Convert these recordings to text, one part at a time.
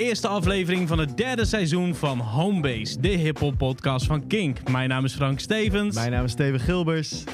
eerste aflevering van het derde seizoen van Homebase, de hip-hop podcast van Kink. Mijn naam is Frank Stevens. Mijn naam is Steven Gilbers.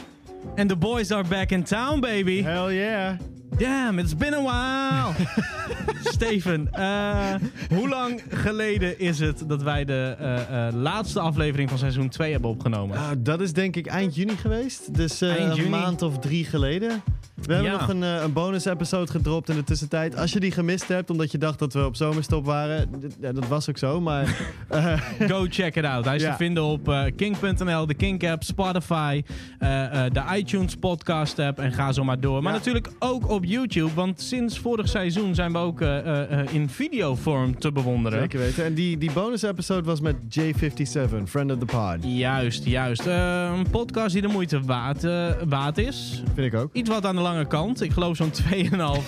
En the boys are back in town, baby. Hell yeah. Damn, it's been a while. Steven, eh, hoe lang geleden is het dat wij de eh, eh, laatste aflevering van seizoen 2 hebben opgenomen? Nou, dat is denk ik eind juni geweest. Dus Eind juni. een maand of drie geleden. We hebben Ja. nog een, eh, een bonus-episode gedropt in de tussentijd. Als je die gemist hebt, omdat je dacht dat we op zomerstop waren. Ja, dat was ook zo, maar... eh, Go check it out. Hij is Ja. te vinden op eh, kink.nl, de Kink app, Spotify, de iTunes podcast app en ga zo maar door. Maar natuurlijk ook op YouTube, want sinds vorig seizoen zijn we ook in videovorm te bewonderen. zeker weten. En die, die bonus-episode was met J57, friend of the pod. Juist, juist. Een podcast die de moeite waard, waard is. Vind ik ook. Iets wat aan de lange kant. Ik geloof zo'n 2,5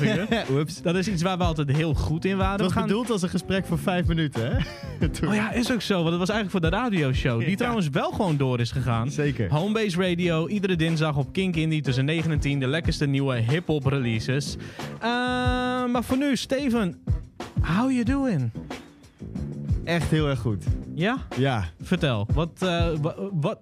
uur. Oeps. Dat is iets waar we altijd heel goed in waren. Het We was gaan- bedoeld als een gesprek voor vijf minuten, hè? Oh ja, is ook zo. Want het was eigenlijk voor de radioshow. Die Ja. trouwens wel gewoon door is gegaan. Zeker. Homebase Radio, iedere dinsdag op Kink Indie tussen 9 en 10. De lekkerste nieuwe hip-hop releases. Eh, maar voor nu, Steven, how you doing? Echt heel erg goed. Ja? Ja. Vertel. Wat wa- wat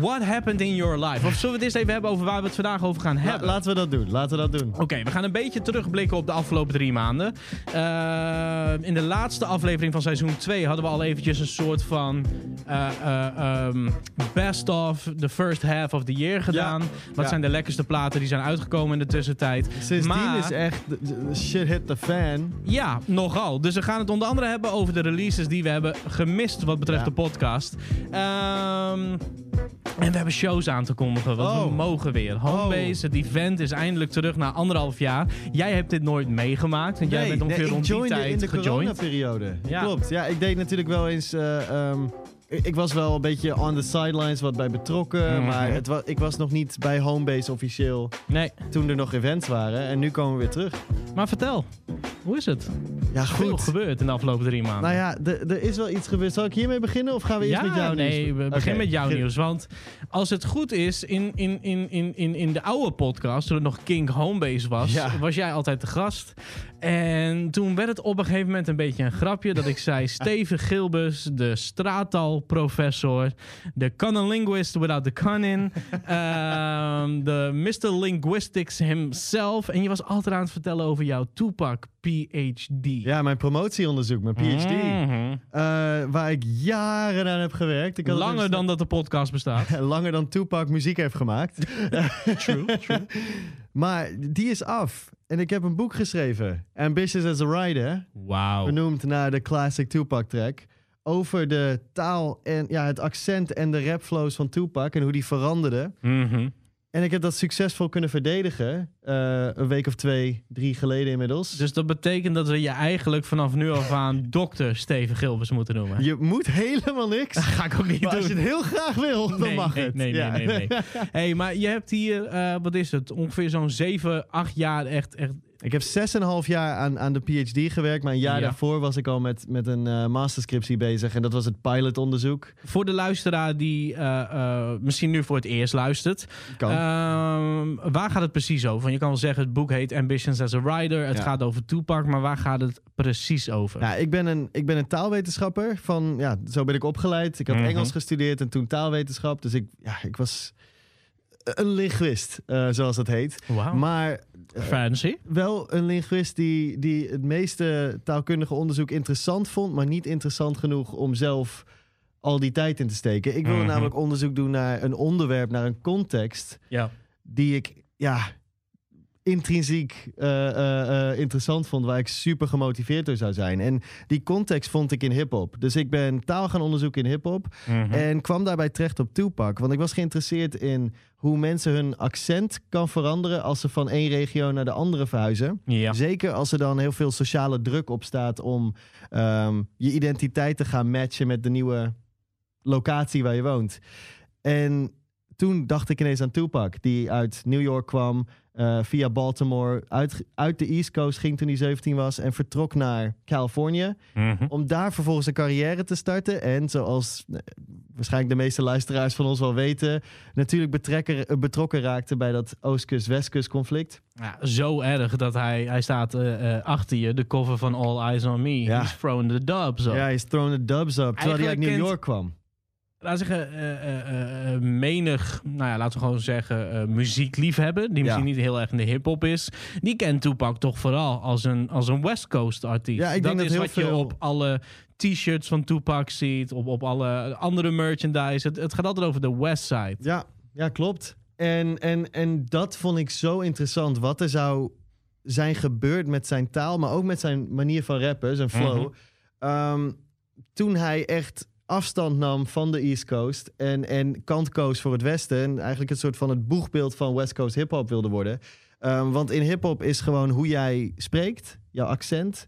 what happened in your life? Of zullen we het eerst even hebben over waar we het vandaag over gaan La- hebben? laten we dat doen. Laten we dat doen. Oké, we gaan een beetje terugblikken op de afgelopen drie maanden. Eh, in de laatste aflevering van seizoen 2 hadden we al eventjes een soort van eh, eh, ehm, best of the first half of the year gedaan. Wat ja. zijn de lekkerste platen die zijn uitgekomen in de tussentijd? Sindsdien Maar- is echt... shit hit the fan. Ja, nogal. Dus we gaan het onder andere hebben over de releases die we hebben gemist wat betreft Ja. de podcast. Ehm, en we hebben shows aan te kondigen, want we Oh. mogen weer. Homebase, het event is eindelijk terug na anderhalf jaar. Jij hebt dit nooit meegemaakt, want jij bent ongeveer rond die tijd in de gejoind. coronaperiode. Ja. Klopt. Ja, ik deed natuurlijk wel eens... eh, ehm, ik was wel een beetje on the sidelines wat bij betrokken. Mhm. Maar het wa ik was nog niet bij Homebase officieel Nee, toen er nog events waren. En nu komen we weer terug. maar vertel. Hoe is het? Ja, Veel goed. gebeurd in de afgelopen drie maanden. Nou ja, d- er is wel iets gebeurd. Zal ik hiermee beginnen of gaan we eerst ja, met jouw nee, nieuws? we beginnen met jouw nieuws. Want als het goed is, in, in, in, in, in, in de oude podcast, toen het nog King Homebase was, Ja. was jij altijd de gast. En toen werd het op een gegeven moment een beetje een grapje dat ik zei: Steven Gilbus, de straatalprofessor, de canon linguist without the canon, ehm, de Mr. Linguistics himself. En je was altijd aan het vertellen over jouw Tupac PhD. Ja, mijn promotieonderzoek, mijn PhD. Mhm. eh, waar ik jaren aan heb gewerkt. Ik Langer dus- dan dat de podcast bestaat. Langer dan Tupac muziek heeft gemaakt. True, true. Maar die is af. En ik heb een boek geschreven. Ambitious as a Rider. Wauw. Benoemd naar de classic Tupac track. Over de taal en ja, het accent en de rapflows van Tupac. En hoe die veranderden. Mhm. En ik heb dat succesvol kunnen verdedigen. eh, een week of twee, drie geleden inmiddels. Dus dat betekent dat we je eigenlijk vanaf nu af aan dokter Steven Gilbers moeten noemen. je moet helemaal niks. Ga ik ook niet Maar als je doen. het heel graag wil, dan Nee, mag nee, het. nee, Ja. nee, nee, nee. hey, maar je hebt hier, eh, wat is het, ongeveer zo'n 7, 8 jaar echt, echt Ik heb 6,5 jaar aan, aan de PhD gewerkt. Maar een jaar Ja. daarvoor was ik al met, met een eh, masterscriptie bezig. En dat was het pilotonderzoek. Voor de luisteraar die eh, eh, misschien nu voor het eerst luistert. Kan. ehm, waar gaat het precies over? Want je kan wel zeggen, het boek heet Ambitions as a Writer. Het Ja. gaat over Tupac, maar waar gaat het precies over? Nou, ik ben, een, ik ben een taalwetenschapper. Van, ja, zo ben ik opgeleid. Ik had Mhm. Engels gestudeerd en toen taalwetenschap. Dus ik, ja, ik was een linguist, eh, zoals dat heet. Wauw. Maar eh, Fancy. wel een linguist die, die het meeste taalkundige onderzoek interessant vond, maar niet interessant genoeg om zelf al die tijd in te steken. Ik wilde Mhm. namelijk onderzoek doen naar een onderwerp, naar een context, Ja. die ik ja, intrinsiek eh, eh, eh, interessant vond, waar ik super gemotiveerd door zou zijn. En die context vond ik in hip-hop. Dus ik ben taal gaan onderzoeken in hip-hop Mhm. en kwam daarbij terecht op Tupac. Want ik was geïnteresseerd in hoe mensen hun accent kan veranderen als ze van één regio naar de andere verhuizen. Ja. Zeker als er dan heel veel sociale druk op staat om ehm, je identiteit te gaan matchen met de nieuwe locatie waar je woont. En toen dacht ik ineens aan Tupac, die uit New York kwam, eh, via Baltimore, uit, uit de East Coast ging toen hij 17 was en vertrok naar Californië. Mhm. Om daar vervolgens een carrière te starten. En zoals eh, waarschijnlijk de meeste luisteraars van ons wel weten, natuurlijk betrekker, eh, betrokken raakte bij dat Oostkust-Westkust conflict. Ja, zo erg dat hij, hij staat achter je, de cover van All Eyes on Me. Ja. He's thrown the dub. Zo. Ja, hij is thrown the dubs up, terwijl hij uit New kent- York kwam. Laat zeggen, eh, eh, eh, menig, nou ja, laten we gewoon zeggen, eh muziekliefhebber, die misschien niet heel erg in de hip-hop is, die kent Tupac toch vooral als een, als een West Coast artiest. Ja, ik denk dat is heel wat je veel- op alle t-shirts van Tupac ziet, op, op alle andere merchandise. Het, het gaat altijd over de West Side. Ja, ja klopt. En, en, en dat vond ik zo interessant. Wat er zou zijn gebeurd met zijn taal, maar ook met zijn manier van rappen, zijn flow. Mhm. Ehm, toen hij echt afstand nam van de East Coast en, en kant koos voor het Westen. En eigenlijk een soort van het boegbeeld van West Coast hip-hop wilde worden. Ehm, want in hip-hop is gewoon hoe jij spreekt, jouw accent.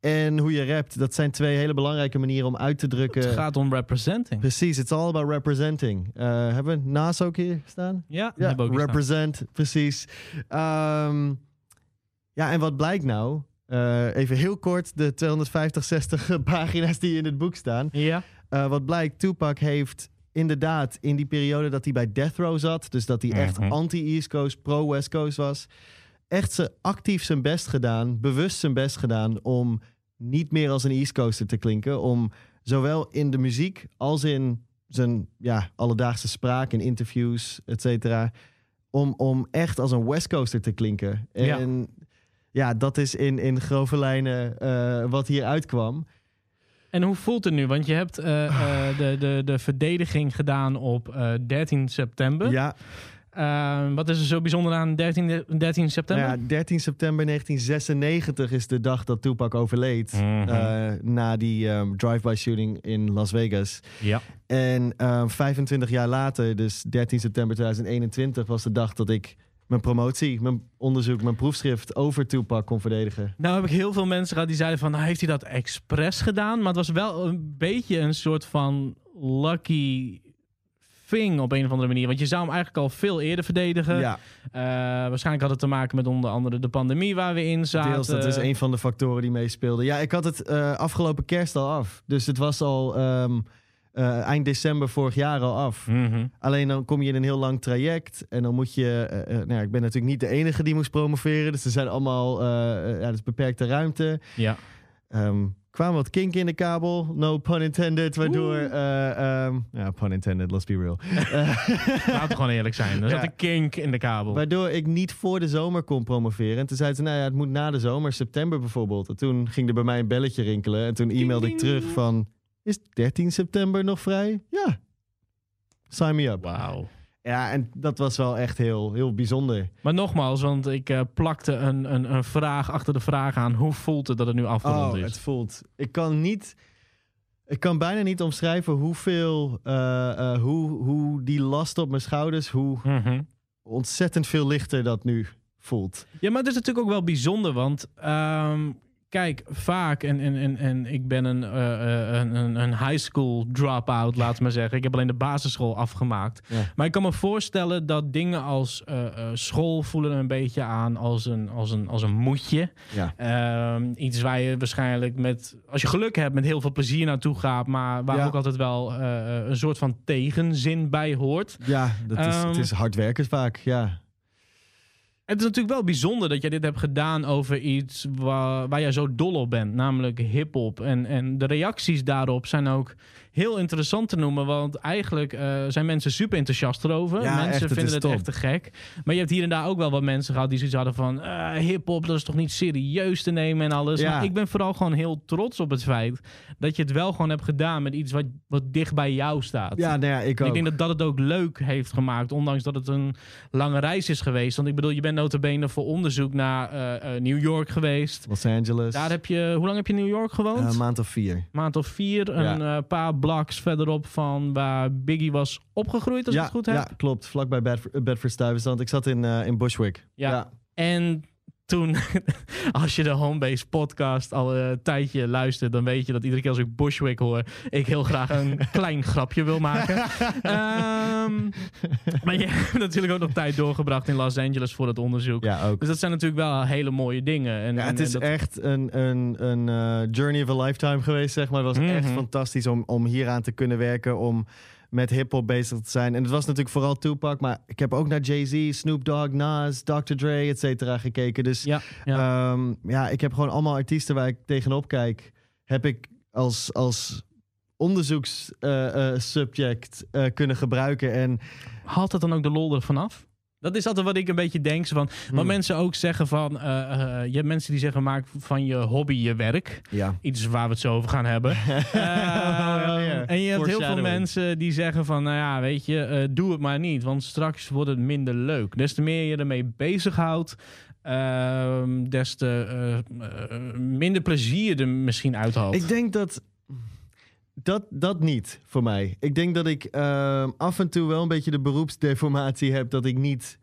En hoe je rapt. Dat zijn twee hele belangrijke manieren om uit te drukken. Het gaat om representing. Precies, it's all about representing. Eh, hebben we Nas ook hier staan? Ja, Ja, hebben we ook represent, precies. Ehm, ja, en wat blijkt nou? Eh, even heel kort, de 250, 60 pagina's die in het boek staan. aan. Ja. Eh, wat blijkt, Tupac heeft inderdaad in die periode dat hij bij Death Row zat... dus dat hij echt Mhm. anti-East Coast, pro-West Coast was... echt ze actief zijn best gedaan, bewust zijn best gedaan... om niet meer als een East Coaster te klinken. Om zowel in de muziek als in zijn ja, alledaagse spraak, in interviews, et cetera... Om, om echt als een West Coaster te klinken. En ja, dat is in, in grove lijnen eh, wat hier uitkwam. En hoe voelt het nu? Want je hebt eh, eh, de, de, de verdediging gedaan op eh, 13 september. Ja, Eh, wat is er zo bijzonder aan 13, de- 13 september? Nou ja, 13 september 1996 is de dag dat Tupac overleed. Mhm. eh, na die ehm, drive-by shooting in Las Vegas. ja. En ehm, 25 jaar later, dus 13 september 2021, was de dag dat ik mijn promotie, mijn onderzoek, mijn proefschrift over Tupac kon verdedigen. Nou heb ik heel veel mensen gehad die zeiden van... Nou, heeft hij dat expres gedaan? Maar het was wel een beetje een soort van lucky thing op een of andere manier. Want je zou hem eigenlijk al veel eerder verdedigen. ja, Eh, waarschijnlijk had het te maken met onder andere de pandemie waar we in zaten. deels. Dat is een van de factoren die meespeelden. Ja, ik had het eh, afgelopen kerst al af. Dus het was al ehm, eh, eind december vorig jaar al af. Mhm. Alleen dan kom je in een heel lang traject. En dan moet je. eh, nou ja, ik ben natuurlijk niet de enige die moest promoveren. Dus er zijn allemaal. ja, is beperkte ruimte. Ja. Ehm kwamen wat kink in de kabel. No pun intended. Waardoor. eh, ehm, ja, pun intended, let's be real. Laten we gewoon eerlijk zijn. Er zat een kink in de kabel. waardoor ik niet voor de zomer kon promoveren. En toen zei ze, nou ja, het moet na de zomer, september bijvoorbeeld. En toen ging er bij mij een belletje rinkelen. En toen e-mailde ik terug van. Is 13 september nog vrij? Ja. Sign me up. Wauw. Ja, en dat was wel echt heel, heel bijzonder. Maar nogmaals, want ik eh, plakte een, een, een vraag achter de vraag aan. Hoe voelt het dat het nu afgerond Oh, is? het voelt. Ik kan niet. Ik kan bijna niet omschrijven hoeveel. eh, eh, hoe, hoe die last op mijn schouders. Hoe Mhm. ontzettend veel lichter dat nu voelt. Ja, maar het is natuurlijk ook wel bijzonder, want ehm, kijk, vaak, en, en, en, en ik ben een, eh, eh, een, een, een high school drop-out, laat maar zeggen. Ik heb alleen de basisschool afgemaakt. Ja. Maar ik kan me voorstellen dat dingen als eh, school voelen een beetje aan als een, als een, als een moedje. Ja. Ehm, iets waar je waarschijnlijk met, als je geluk hebt, met heel veel plezier naartoe gaat, maar waar Ja. ook altijd wel een soort van tegenzin bij hoort. Ja, dat is, Ehm, het is hard werken vaak. Ja. Het is natuurlijk wel bijzonder dat jij dit hebt gedaan over iets waar, jij zo dol op bent, namelijk hip-hop. En, en de reacties daarop zijn ook heel interessant te noemen, want eigenlijk eh, zijn mensen super enthousiast erover. Ja, mensen echt, vinden het echt te gek. Maar je hebt hier en daar ook wel wat mensen gehad die zoiets hadden van eh, hip-hop, dat is toch niet serieus te nemen en alles. Ja. Maar ik ben vooral gewoon heel trots op het feit dat je het wel gewoon hebt gedaan met iets wat, wat dicht bij jou staat. Ja, nou ja, ik ook. ik denk dat dat het ook leuk heeft gemaakt, ondanks dat het een lange reis is geweest. Want ik bedoel, je bent notabene voor onderzoek naar eh, New York geweest. Los Angeles. Daar heb je, hoe lang heb je in New York gewoond? Een maand of vier. maand of vier, een paar blocks verderop van waar Biggie was opgegroeid, als ja, ik het goed heb. ja, klopt. Vlakbij Bedford, Bedford Stuyvesant. Ik zat in, eh, in Bushwick. Ja. En toen, als je de Homebase podcast al een tijdje luistert, dan weet je dat iedere keer als ik Bushwick hoor, ik heel graag een klein grapje wil maken. Ehm, maar je hebt natuurlijk ook nog tijd doorgebracht in Los Angeles voor het onderzoek. Ja, ook. Dus dat zijn natuurlijk wel hele mooie dingen. En, Ja, het en is dat- echt een, een, een eh, journey of a lifetime geweest, zeg maar. Het was echt Mhm. fantastisch om, om hieraan te kunnen werken, om met hip-hop bezig te zijn. En het was natuurlijk vooral Tupac, maar ik heb ook naar Jay-Z, Snoop Dogg, Nas, Dr. Dre, et cetera gekeken. Dus Ja, ja. ja. ja, ik heb gewoon allemaal artiesten waar ik tegenop kijk, heb ik als, als onderzoekssubject eh, kunnen gebruiken. En haalt dat dan ook de lol ervan af? Dat is altijd wat ik een beetje denk. Van, Wat Hmm. mensen ook zeggen van... eh, eh, je hebt mensen die zeggen, maak van je hobby je werk. ja. Iets waar we het zo over gaan hebben. Eh, ja. En je hebt heel veel mensen die zeggen van... Nou ja, weet je, eh, doe het maar niet. Want straks wordt het minder leuk. Des te meer je ermee bezighoudt... ehm des te minder plezier er misschien uithaalt. Ik denk dat, dat dat niet voor mij. Ik denk dat ik ehm, af en toe wel een beetje de beroepsdeformatie heb. Dat ik niet.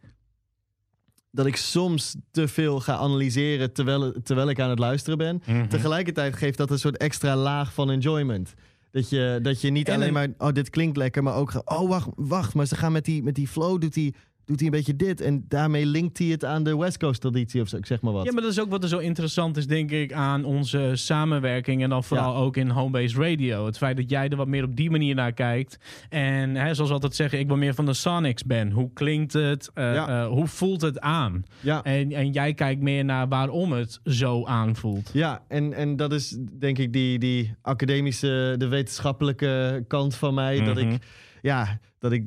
Dat ik soms te veel ga analyseren terwijl, terwijl ik aan het luisteren ben. Mhm. Tegelijkertijd geeft dat een soort extra laag van enjoyment. Dat je, dat je niet En alleen een- maar, oh, dit klinkt lekker, maar ook, oh, wacht, wacht, maar ze gaan met die, met die flow, doet hij doet hij een beetje dit. En daarmee linkt hij het aan de West Coast traditie of zo, ik zeg maar wat. Ja, maar dat is ook wat er zo interessant is, denk ik, aan onze samenwerking. En dan vooral ook in Homebase Radio. Het feit dat jij er wat meer op die manier naar kijkt. En hè, zoals we altijd zeggen, ik ben meer van de Sonics ben. Hoe klinkt het? Eh, Ja. eh, hoe voelt het aan? ja. En, en jij kijkt meer naar waarom het zo aanvoelt. Ja, en, en dat is denk ik die, die academische, de wetenschappelijke kant van mij. Dat Mhm. ik, ja, dat ik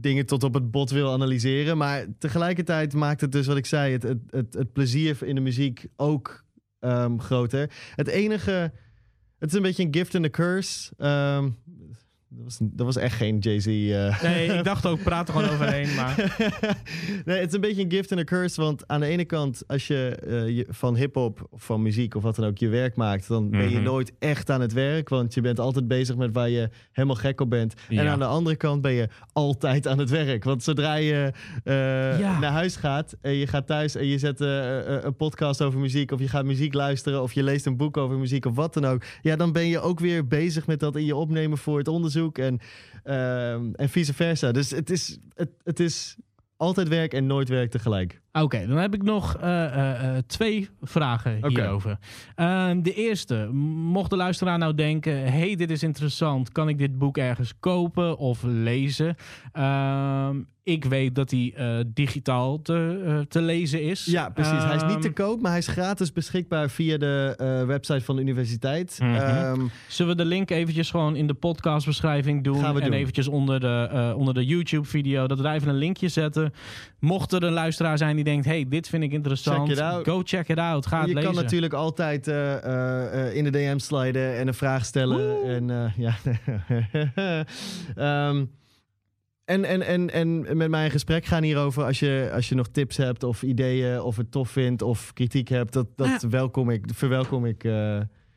dingen tot op het bot wil analyseren. Maar tegelijkertijd maakt het dus wat ik zei, het, het, het, plezier in de muziek ook ehm, groter. Het enige, het is een beetje een gift and a curse. Ehm, dat, was, dat was echt geen Jay-Z. eh, Nee, ik dacht ook, praat er gewoon overheen. Maar nee, het is een beetje een gift and a curse. Want aan de ene kant, als je, eh, je van hip-hop of van muziek of wat dan ook je werk maakt, dan ben je Mhm. nooit echt aan het werk. Want je bent altijd bezig met waar je helemaal gek op bent. En aan de andere kant ben je altijd aan het werk. Want zodra je eh, Ja. naar huis gaat en je gaat thuis en je zet een podcast over muziek, of je gaat muziek luisteren, of je leest een boek over muziek of wat dan ook. Ja, dan ben je ook weer bezig met dat in je opnemen voor het onderzoek en, ehm, en vice versa. Dus het is, het, het is altijd werk en nooit werk tegelijk. Oké, dan heb ik nog eh, eh, eh, twee vragen hierover. Ehm, de eerste, mocht de luisteraar nou denken... hey, dit is interessant, kan ik dit boek ergens kopen of lezen? Ehm, ik weet dat hij digitaal te, te lezen is. Ja, precies. hij is niet te Ehm, koop, maar hij is gratis beschikbaar via de website van de universiteit. Mhm. Zullen we de link eventjes gewoon in de podcastbeschrijving doen? Gaan we en doen. eventjes onder de, onder de YouTube-video, dat we daar even een linkje zetten. Mocht er een luisteraar zijn die denkt, hey, dit vind ik interessant. Check it out. Go check it out. Ga het je lezen. kan natuurlijk altijd eh, eh, eh, in de DM sliden en een vraag stellen. En ja. Ehm, en, en, en, en met mij in gesprek gaan hierover. Als je, als je nog tips hebt of ideeën of het tof vindt of kritiek hebt, dat, dat welkom ik, verwelkom ik.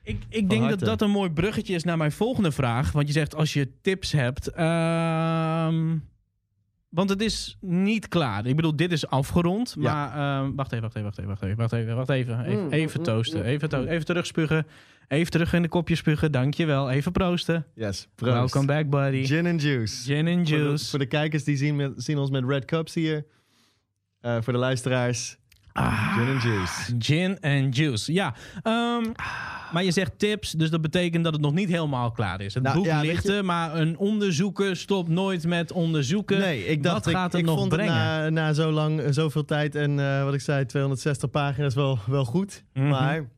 Ik, ik denk dat harte. dat een mooi bruggetje is naar mijn volgende vraag. Want je zegt als je tips hebt. ehm, want het is niet klaar. Ik bedoel, dit is afgerond. Ja. Maar ehm, wacht even, wacht even, wacht even, wacht even, wacht even. Wacht even, even, Mm, even mm, toasten. mm, Even, to even terugspugen. Even terug in de kopje spugen. Dankjewel. Even proosten. Yes, proost. Welcome back, buddy. Gin and juice. Gin and Voor de, juice. voor de kijkers die zien, met- zien ons met red cups hier. Eh, voor de luisteraars, Ah. gin and juice. Gin and juice. Ja, ehm, maar je zegt tips, dus dat betekent dat het nog niet helemaal klaar is. Het Nou, boek ja, ligt er, maar een onderzoeker stopt nooit met onderzoeken. Nee, ik dacht, Wat gaat ik, het ik nog vond brengen? het na, na zo lang, eh, zoveel tijd en eh, wat ik zei, 260 pagina's wel, wel goed. Mhm. Maar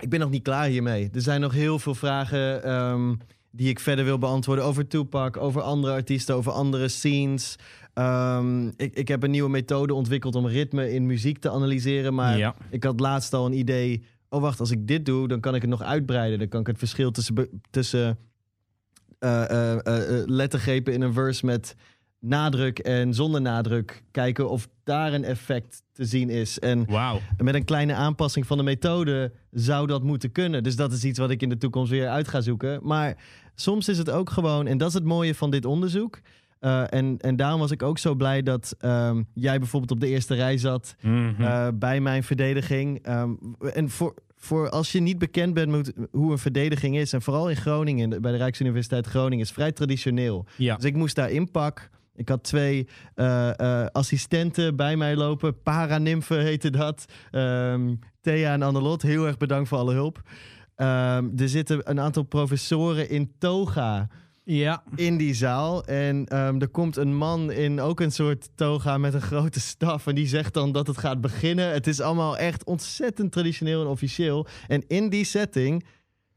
ik ben nog niet klaar hiermee. Er zijn nog heel veel vragen ehm, die ik verder wil beantwoorden over Tupac, over andere artiesten, over andere scenes. Ehm, ik, ik heb een nieuwe methode ontwikkeld om ritme in muziek te analyseren, maar ja. ik had laatst al een idee. Oh, wacht, als ik dit doe, dan kan ik het nog uitbreiden. Dan kan ik het verschil tussen, tussen eh, lettergrepen in een verse met nadruk en zonder nadruk. Kijken of daar een effect te zien is. En met een kleine aanpassing van de methode zou dat moeten kunnen. Dus dat is iets wat ik in de toekomst weer uit ga zoeken. Maar soms is het ook gewoon, en dat is het mooie van dit onderzoek. Eh, en, en daarom was ik ook zo blij dat ehm, jij bijvoorbeeld op de eerste rij zat Mhm. eh, bij mijn verdediging. Ehm, en voor, voor als je niet bekend bent met hoe een verdediging is, en vooral in Groningen, bij de Rijksuniversiteit Groningen, is vrij traditioneel. ja. Dus ik moest daar inpak. Ik had twee eh, assistenten bij mij lopen. Paranymfen heette dat. Ehm, Thea en Annelot, heel erg bedankt voor alle hulp. Er zitten een aantal professoren in toga ja. in die zaal. En ehm, er komt een man in ook een soort toga met een grote staf. En die zegt dan dat het gaat beginnen. Het is allemaal echt ontzettend traditioneel en officieel. En in die setting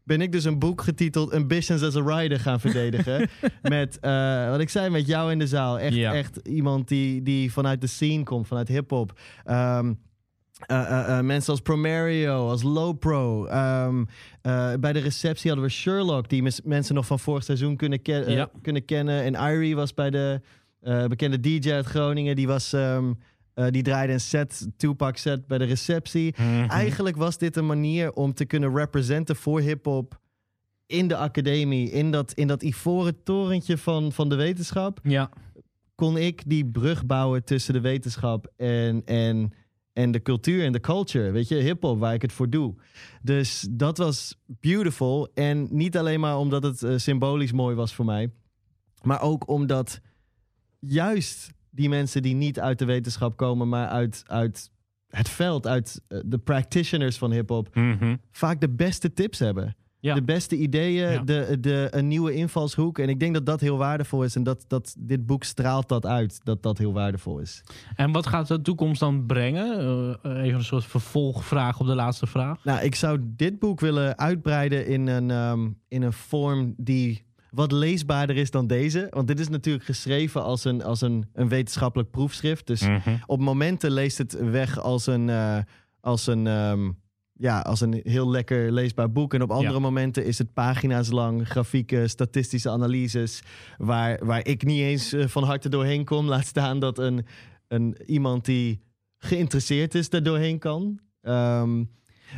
ben ik dus een boek getiteld Ambitions as a Rider gaan verdedigen. met, eh, wat ik zei, met jou in de zaal. Echt, Ja. echt iemand die, die vanuit de scene komt, vanuit hip-hop. Ehm, eh, eh, eh, mensen als Promario, als Lowpro. Ehm eh, bij de receptie hadden we Sherlock, die mensen nog van vorig seizoen kunnen, Ja. kunnen kennen. En Irie was bij de bekende DJ uit Groningen. Die, was, ehm, eh, die draaide een set, Tupac set bij de receptie. Mhm. Eigenlijk was dit een manier om te kunnen representen voor hip-hop in de academie, in dat, in dat ivoren torentje van, van de wetenschap Ja. kon ik die brug bouwen tussen de wetenschap en, en, en de cultuur en de culture. Weet je, hip-hop, waar ik het voor doe. Dus dat was beautiful. En niet alleen maar omdat het eh, symbolisch mooi was voor mij, maar ook omdat juist die mensen die niet uit de wetenschap komen, maar uit, uit het veld, uit eh, de practitioners van hip-hop, Mhm. vaak de beste tips hebben. Ja. De beste ideeën, Ja. de, de, een nieuwe invalshoek. En ik denk dat dat heel waardevol is. En dat, dat dit boek straalt dat uit, dat dat heel waardevol is. En wat gaat de toekomst dan brengen? Eh, even een soort vervolgvraag op de laatste vraag. Nou, ik zou dit boek willen uitbreiden in een, ehm, in een vorm die wat leesbaarder is dan deze. Want dit is natuurlijk geschreven als een, als een, een wetenschappelijk proefschrift. Dus Mhm. op momenten leest het weg als een, eh, als een, ehm, ja, als een heel lekker leesbaar boek. En op andere Ja. momenten is het pagina's lang, grafieken, statistische analyses, waar, waar ik niet eens eh, van harte doorheen kom. Laat staan dat een, een, iemand die geïnteresseerd is er doorheen kan. Ehm,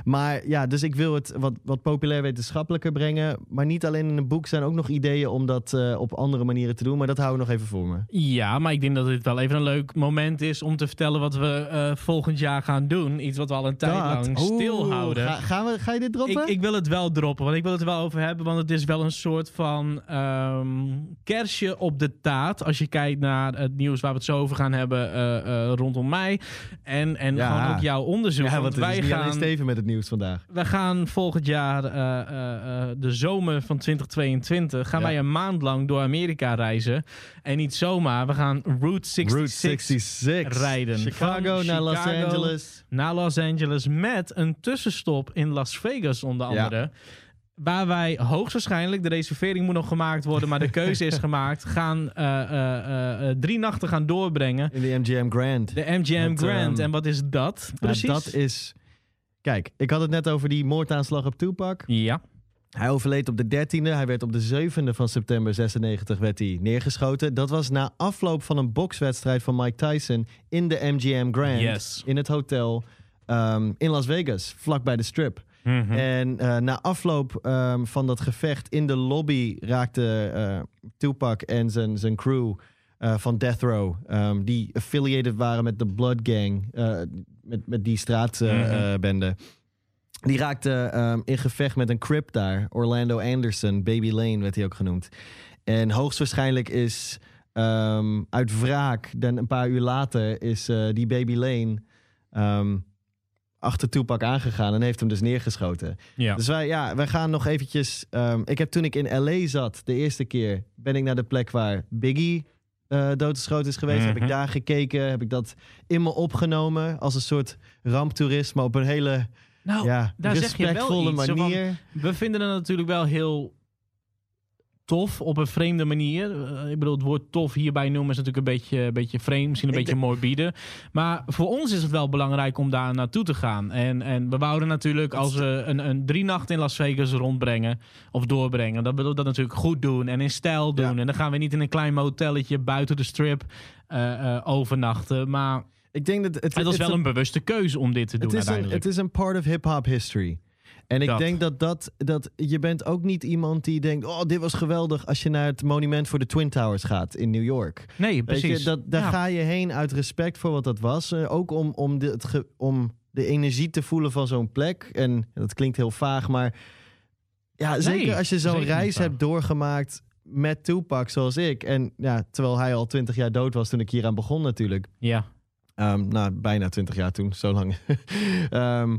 maar ja, dus ik wil het wat, wat populair wetenschappelijker brengen. Maar niet alleen in een boek zijn ook nog ideeën om dat eh, op andere manieren te doen. Maar dat houden we nog even voor me. Ja, maar ik denk dat dit wel even een leuk moment is om te vertellen wat we eh, volgend jaar gaan doen. Iets wat we al een tijd lang Dat- stilhouden. Ga, gaan we, ga je dit droppen? Ik, ik wil het wel droppen, want ik wil het er wel over hebben. Want het is wel een soort van ehm, kerstje op de taart. Als je kijkt naar het nieuws waar we het zo over gaan hebben eh, rondom mij. En, en Ja. gewoon ook jouw onderzoek. ja, want wij gaan, Steven met het nieuws vandaag. wij gaan volgend jaar, eh, eh, eh, de zomer van 2022, gaan Ja. wij een maand lang door Amerika reizen. En niet zomaar, we gaan Route 66, Route 66. rijden. Chicago Van naar Los Angeles. naar Los Angeles met een tussenstop in Las Vegas onder Ja. andere. Waar wij hoogstwaarschijnlijk, de reservering moet nog gemaakt worden, maar de keuze is gemaakt, gaan eh, drie nachten gaan doorbrengen. In de MGM Grand. De MGM Met, Grand. ehm, en wat is dat Ja, precies? dat is... Kijk, ik had het net over die moordaanslag op Tupac. Ja. Hij overleed op de 13e. Hij werd op de 7e van september 96 werd hij neergeschoten. Dat was na afloop van een bokswedstrijd van Mike Tyson in de MGM Grand. Yes. In het hotel ehm, in Las Vegas, vlakbij de strip. Mhm. En eh, na afloop ehm, van dat gevecht in de lobby raakte eh, Tupac en zijn, zijn crew eh, van Death Row, ehm, die affiliated waren met de Blood Gang, eh, met, met die straatbende. Mhm. die raakte ehm, in gevecht met een crip daar, Orlando Anderson, Baby Lane werd hij ook genoemd. En hoogstwaarschijnlijk is ehm, uit wraak, dan een paar uur later, is eh, die Baby Lane ehm, achter Tupac aangegaan en heeft hem dus neergeschoten. ja. Dus wij, ja, wij gaan nog eventjes... ik heb toen ik in L.A. zat, de eerste keer... ben ik naar de plek waar Biggie eh doodgeschoten is geweest. Heb ik Mhm. daar gekeken, heb ik dat in me opgenomen... als een soort ramptoerist, maar op een hele nou, ja, daar zeg je wel iets, van- manier. we vinden het natuurlijk wel heel tof op een vreemde manier. Eh, ik bedoel, het woord tof hierbij noemen is natuurlijk een beetje, een beetje vreemd, misschien een Ik beetje morbide. Maar voor ons is het wel belangrijk om daar naartoe te gaan. En, en we wouden natuurlijk, als we een, een drie nachten in Las Vegas rondbrengen of doorbrengen, dan bedoel dat natuurlijk goed doen en in stijl doen. Ja. En dan gaan we niet in een klein motelletje buiten de strip eh, eh, overnachten. Maar Ik denk dat het, het was wel een bewuste keuze om dit te doen het is, een, uiteindelijk. het is een part of hip-hop history. En ik Dat. denk dat, dat, dat je bent ook niet iemand die denkt... oh, dit was geweldig als je naar het monument voor de Twin Towers gaat in New York. nee, Weet precies. je, dat, daar Ja. ga je heen uit respect voor wat dat was. Eh, ook om, om, de, het ge- om de energie te voelen van zo'n plek. En dat klinkt heel vaag, maar... Ja, zeker als je zo'n reis hebt doorgemaakt met Tupac zoals ik. En ja, terwijl hij al twintig jaar dood was toen ik hier aan begon natuurlijk. Ja. Ehm, nou, bijna twintig jaar toen, zo lang. Ehm,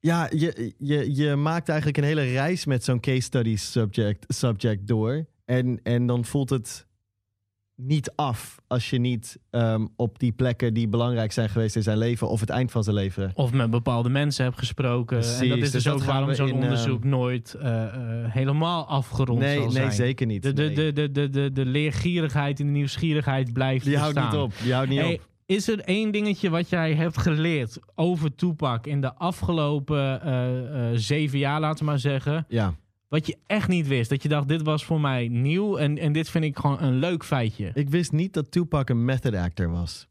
ja, je, je, je maakt eigenlijk een hele reis met zo'n case study subject, subject door. En, en dan voelt het niet af als je niet ehm, op die plekken die belangrijk zijn geweest in zijn leven of het eind van zijn leven. Of met bepaalde mensen heb gesproken. en dat is dus dus dat ook waarom zo'n ehm, onderzoek nooit eh, eh, helemaal afgerond Nee, zal nee, zijn. zeker niet. De, de, Nee. de, de, de, de, de leergierigheid en de nieuwsgierigheid blijft die houdt bestaan. niet op. Die houdt niet Hey, op. is er één dingetje wat jij hebt geleerd over Tupac in de afgelopen eh, eh, zeven jaar, laten we maar zeggen, Ja. wat je echt niet wist? Dat je dacht, dit was voor mij nieuw en, en dit vind ik gewoon een leuk feitje. Ik wist niet dat Tupac een method actor was.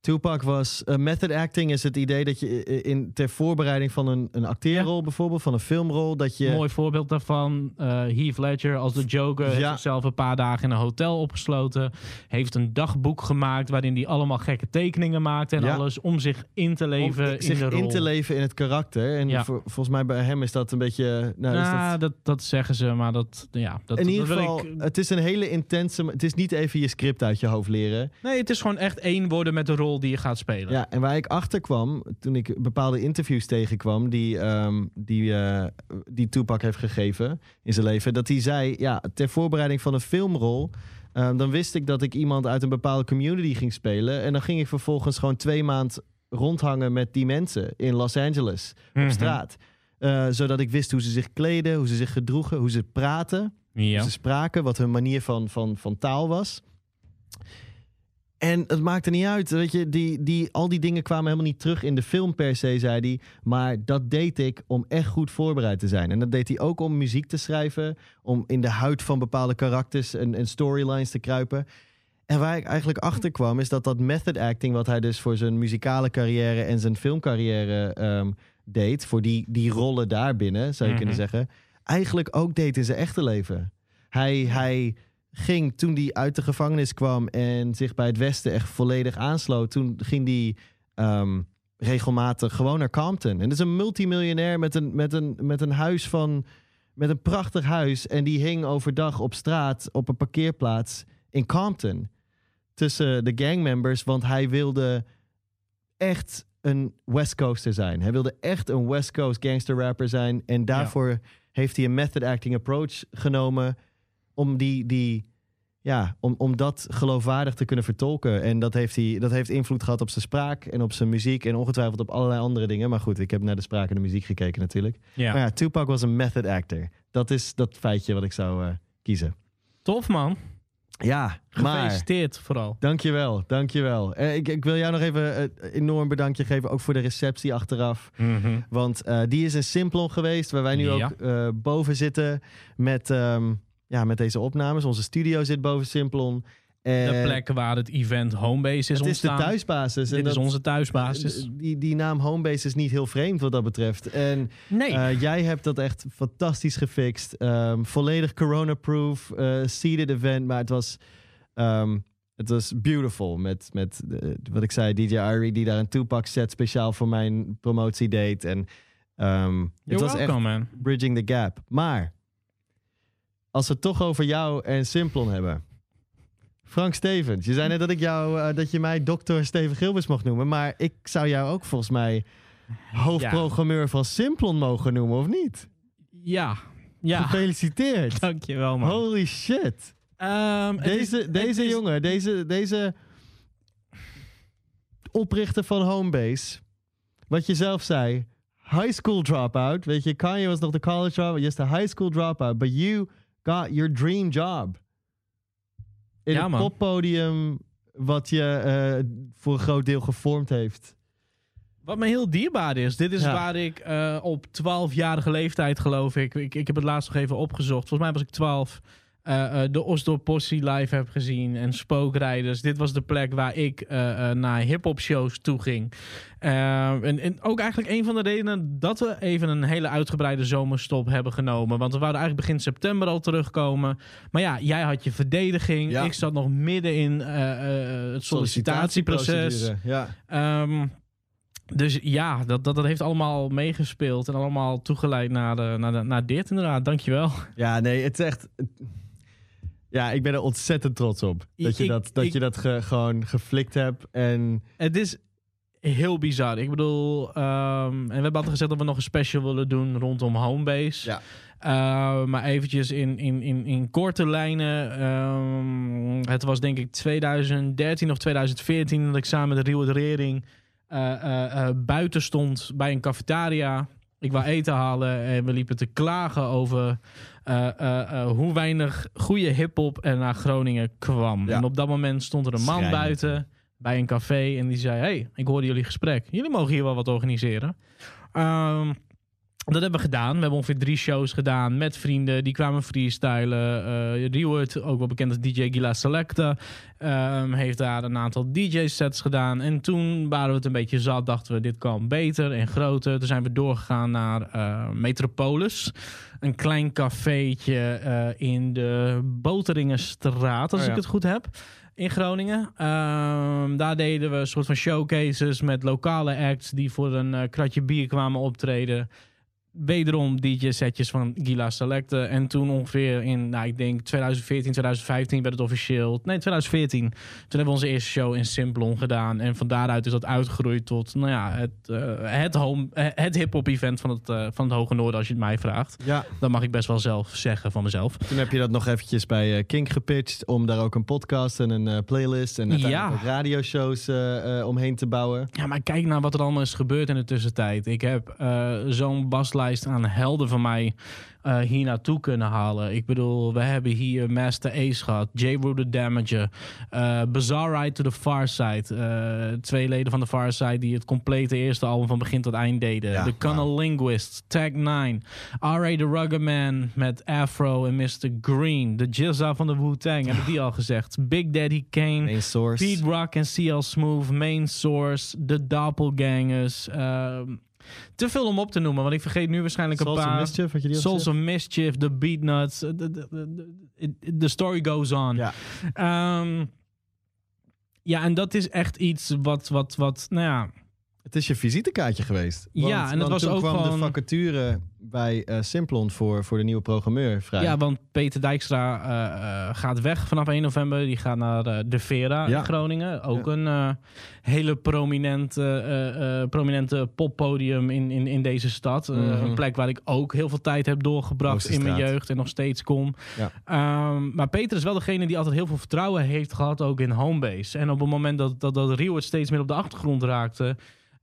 Tupac was... eh, method acting is het idee dat je i- in, ter voorbereiding van een, een acteerrol bijvoorbeeld, van een filmrol, dat je... Mooi voorbeeld daarvan. eh Heath Ledger als de Joker heeft zichzelf een paar dagen in een hotel opgesloten. Heeft een dagboek gemaakt waarin hij allemaal gekke tekeningen maakte en Ja. alles om zich in te leven om in zich de rol. in te leven in het karakter. En voor- volgens mij bij hem is dat een beetje... Nou, is Nou, dat, dat... Dat, zeggen ze, maar dat, ja, dat, in ieder dat geval, ik- het is een hele intense... Het is niet even je script uit je hoofd leren. Nee, het is gewoon echt één worden met de rol die je gaat spelen. Ja, en waar ik achter kwam, toen ik bepaalde interviews tegenkwam... die, ehm, die, eh, die Tupac heeft gegeven in zijn leven... dat hij zei, ja, ter voorbereiding van een filmrol... ehm, dan wist ik dat ik iemand uit een bepaalde community ging spelen... en dan ging ik vervolgens gewoon twee maanden rondhangen met die mensen in Los Angeles... Mhm. op straat. Eh, zodat ik wist hoe ze zich kleden, hoe ze zich gedroegen, hoe ze praten... Ja. hoe ze spraken, wat hun manier van, van, van taal was. En het maakte niet uit, weet je, die, die, al die dingen kwamen helemaal niet terug in de film per se, zei hij. Maar dat deed ik om echt goed voorbereid te zijn. En dat deed hij ook om muziek te schrijven, om in de huid van bepaalde karakters en, en storylines te kruipen. En waar ik eigenlijk achter kwam, is dat dat method acting, wat hij dus voor zijn muzikale carrière en zijn filmcarrière ehm, deed, voor die, die rollen daarbinnen, zou je Mhm. kunnen zeggen, eigenlijk ook deed in zijn echte leven. Hij, hij ging toen hij uit de gevangenis kwam en zich bij het Westen echt volledig aansloot, toen ging hij ehm, regelmatig gewoon naar Compton. En dat is een multimiljonair met een, met een, met een huis van. met een prachtig huis. En die hing overdag op straat op een parkeerplaats in Compton. Tussen de gangmembers, want hij wilde echt een West Coaster zijn. Hij wilde echt een West Coast gangster rapper zijn. En daarvoor heeft hij een method acting approach genomen om die, die ja, om, om dat geloofwaardig te kunnen vertolken. En dat heeft, hij, dat heeft invloed gehad op zijn spraak en op zijn muziek en ongetwijfeld op allerlei andere dingen. Maar goed, ik heb naar de spraak en de muziek gekeken natuurlijk. Ja. Maar ja, Tupac was een method actor. Dat is dat feitje wat ik zou eh, kiezen. Tof man. Ja, maar... Gefeliciteerd vooral. Dankjewel, dankjewel. Eh, ik, ik wil jou nog even een enorm bedankje geven, ook voor de receptie achteraf. Want eh, die is in Simplon geweest, waar wij nu Ja. ook eh, boven zitten met, ehm, ja, met deze opnames. Onze studio zit boven Simplon. De En plek waar het event Homebase is het is de ontstaan. thuisbasis. en Dit is onze thuisbasis. Die, die naam Homebase is niet heel vreemd wat dat betreft. En Nee. eh, jij hebt dat echt fantastisch gefixt. Ehm, volledig corona-proof, eh, seated event. Maar het was, ehm, het was beautiful. Met, met eh, wat ik zei, DJ Irie die daar een Tupac set speciaal voor mijn promotie deed. En ehm, het was echt welcome, man. bridging the gap. Maar als we het toch over jou en Simplon hebben. Frank Stevens, je zei net dat ik jou, eh, dat je mij dokter Steven Gilbers mocht noemen, maar ik zou jou ook volgens mij hoofdprogrammeur van Simplon mogen noemen, of niet? Ja. Ja. Gefeliciteerd. Dankjewel, man. Holy shit. Ehm, is- Deze, deze is- jongen, deze, deze oprichter van Homebase, wat je zelf zei, high school dropout. Weet je, Kanye was nog de college dropout, just a high school dropout. But you got your dream job. In Ja, het man. poppodium wat je eh, voor een groot deel gevormd heeft. Wat me heel dierbaar is. Dit is Ja. waar ik eh, op 12-jarige leeftijd, geloof ik, ik. Ik heb het laatst nog even opgezocht. Volgens mij was ik 12. Eh, eh, de Osdorp Possie live heb gezien. En Spookrijders. Dit was de plek waar ik eh, naar hip-hop shows toe ging. En, en ook eigenlijk een van de redenen dat we even een hele uitgebreide zomerstop hebben genomen. Want we wouden eigenlijk begin september al terugkomen. Maar ja, jij had je verdediging. Ja. Ik zat nog midden in het sollicitatieproces. Ja. Ehm, dus ja, dat, dat, dat heeft allemaal meegespeeld en allemaal toegeleid naar, de, naar, de, naar dit inderdaad. Dankjewel. ja, nee, het is echt... Ja, ik ben er ontzettend trots op. Dat je Ik- dat, dat, ik- je dat ge- gewoon geflikt hebt. En Het is heel bizar. Ik bedoel, ehm, en we hebben altijd gezegd dat we nog een special willen doen rondom Homebase. Ja. Eh, maar eventjes in, in, in, in korte lijnen. ehm, het was denk ik 2013 of 2014 dat ik samen met de Rering eh, eh, buiten stond bij een cafetaria. Ik wou eten halen en we liepen te klagen over eh, eh, eh, hoe weinig goede hip-hop er naar Groningen kwam. Ja. En op dat moment stond er een man buiten bij een café en die zei: Hey, ik hoorde jullie gesprek. Jullie mogen hier wel wat organiseren. Ehm, dat hebben we gedaan. We hebben ongeveer drie shows gedaan met vrienden. Die kwamen freestylen. Uh, Reward, ook wel bekend als DJ Gila Selecta, ehm, heeft daar een aantal DJ-sets gedaan. En toen waren we het een beetje zat. Dachten we, dit kan beter en groter. Toen zijn we doorgegaan naar eh, Metropolis. Een klein cafeetje eh, in de Boteringenstraat, als Oh ja. ik het goed heb. In Groningen. Ehm, daar deden we een soort van showcases met lokale acts die voor een eh, kratje bier kwamen optreden wederom DJ-setjes van Gila Selecte. En toen ongeveer in, nou, ik denk 2014, 2015 werd het officieel. Nee, 2014. Toen hebben we onze eerste show in Simplon gedaan. En van daaruit is dat uitgegroeid tot, nou ja, het, eh, het, home, eh, het hip-hop event van het, eh, van het Hoge Noorden, als je het mij vraagt. ja, Dat mag ik best wel zelf zeggen van mezelf. toen heb je dat nog eventjes bij eh, Kink gepitcht. Om daar ook een podcast en een playlist en Ja. radioshows omheen te bouwen. Ja, maar kijk naar wat er allemaal is gebeurd in de tussentijd. Ik heb zo'n aan helden van mij eh, hier naartoe kunnen halen. Ik bedoel, we hebben hier Master Ace gehad, J. Rue the Damager, eh Bizarre Ride to the Far Side. eh, twee leden van de Far Side die het complete eerste album van begin tot eind deden. Ja, de Connell Linguist, Tag 9, R.A. the Rugged Man met Afro en Mr. Green. De Jizza van de Wu-Tang, heb ik die al gezegd. Big Daddy Kane. Main source. Pete Rock en CL Smooth, Main Source, de Doppelgangers. ehm, te veel om op te noemen, want ik vergeet nu waarschijnlijk Souls een paar. Mischief, had je die al Souls of Mischief, The Beatnuts. de- de- de- The story goes on. Ja. Ehm, ja, en dat is echt iets wat, wat, wat nou ja, Het is je visitekaartje geweest. Ja, en het want was toen ook kwam gewoon- de vacature bij eh, Simplon voor, voor de nieuwe programmeur vrij. Ja, want Peter Dijkstra eh, eh, gaat weg vanaf 1 november. Die gaat naar de Vera Ja. in Groningen. Ook Ja. een hele prominente, prominente poppodium in, in, in deze stad. Mhm. Een plek waar ik ook heel veel tijd heb doorgebracht in mijn jeugd en nog steeds kom. Ja. Ehm, maar Peter is wel degene die altijd heel veel vertrouwen heeft gehad, ook in homebase. En op het moment dat, dat, dat Rio het steeds meer op de achtergrond raakte,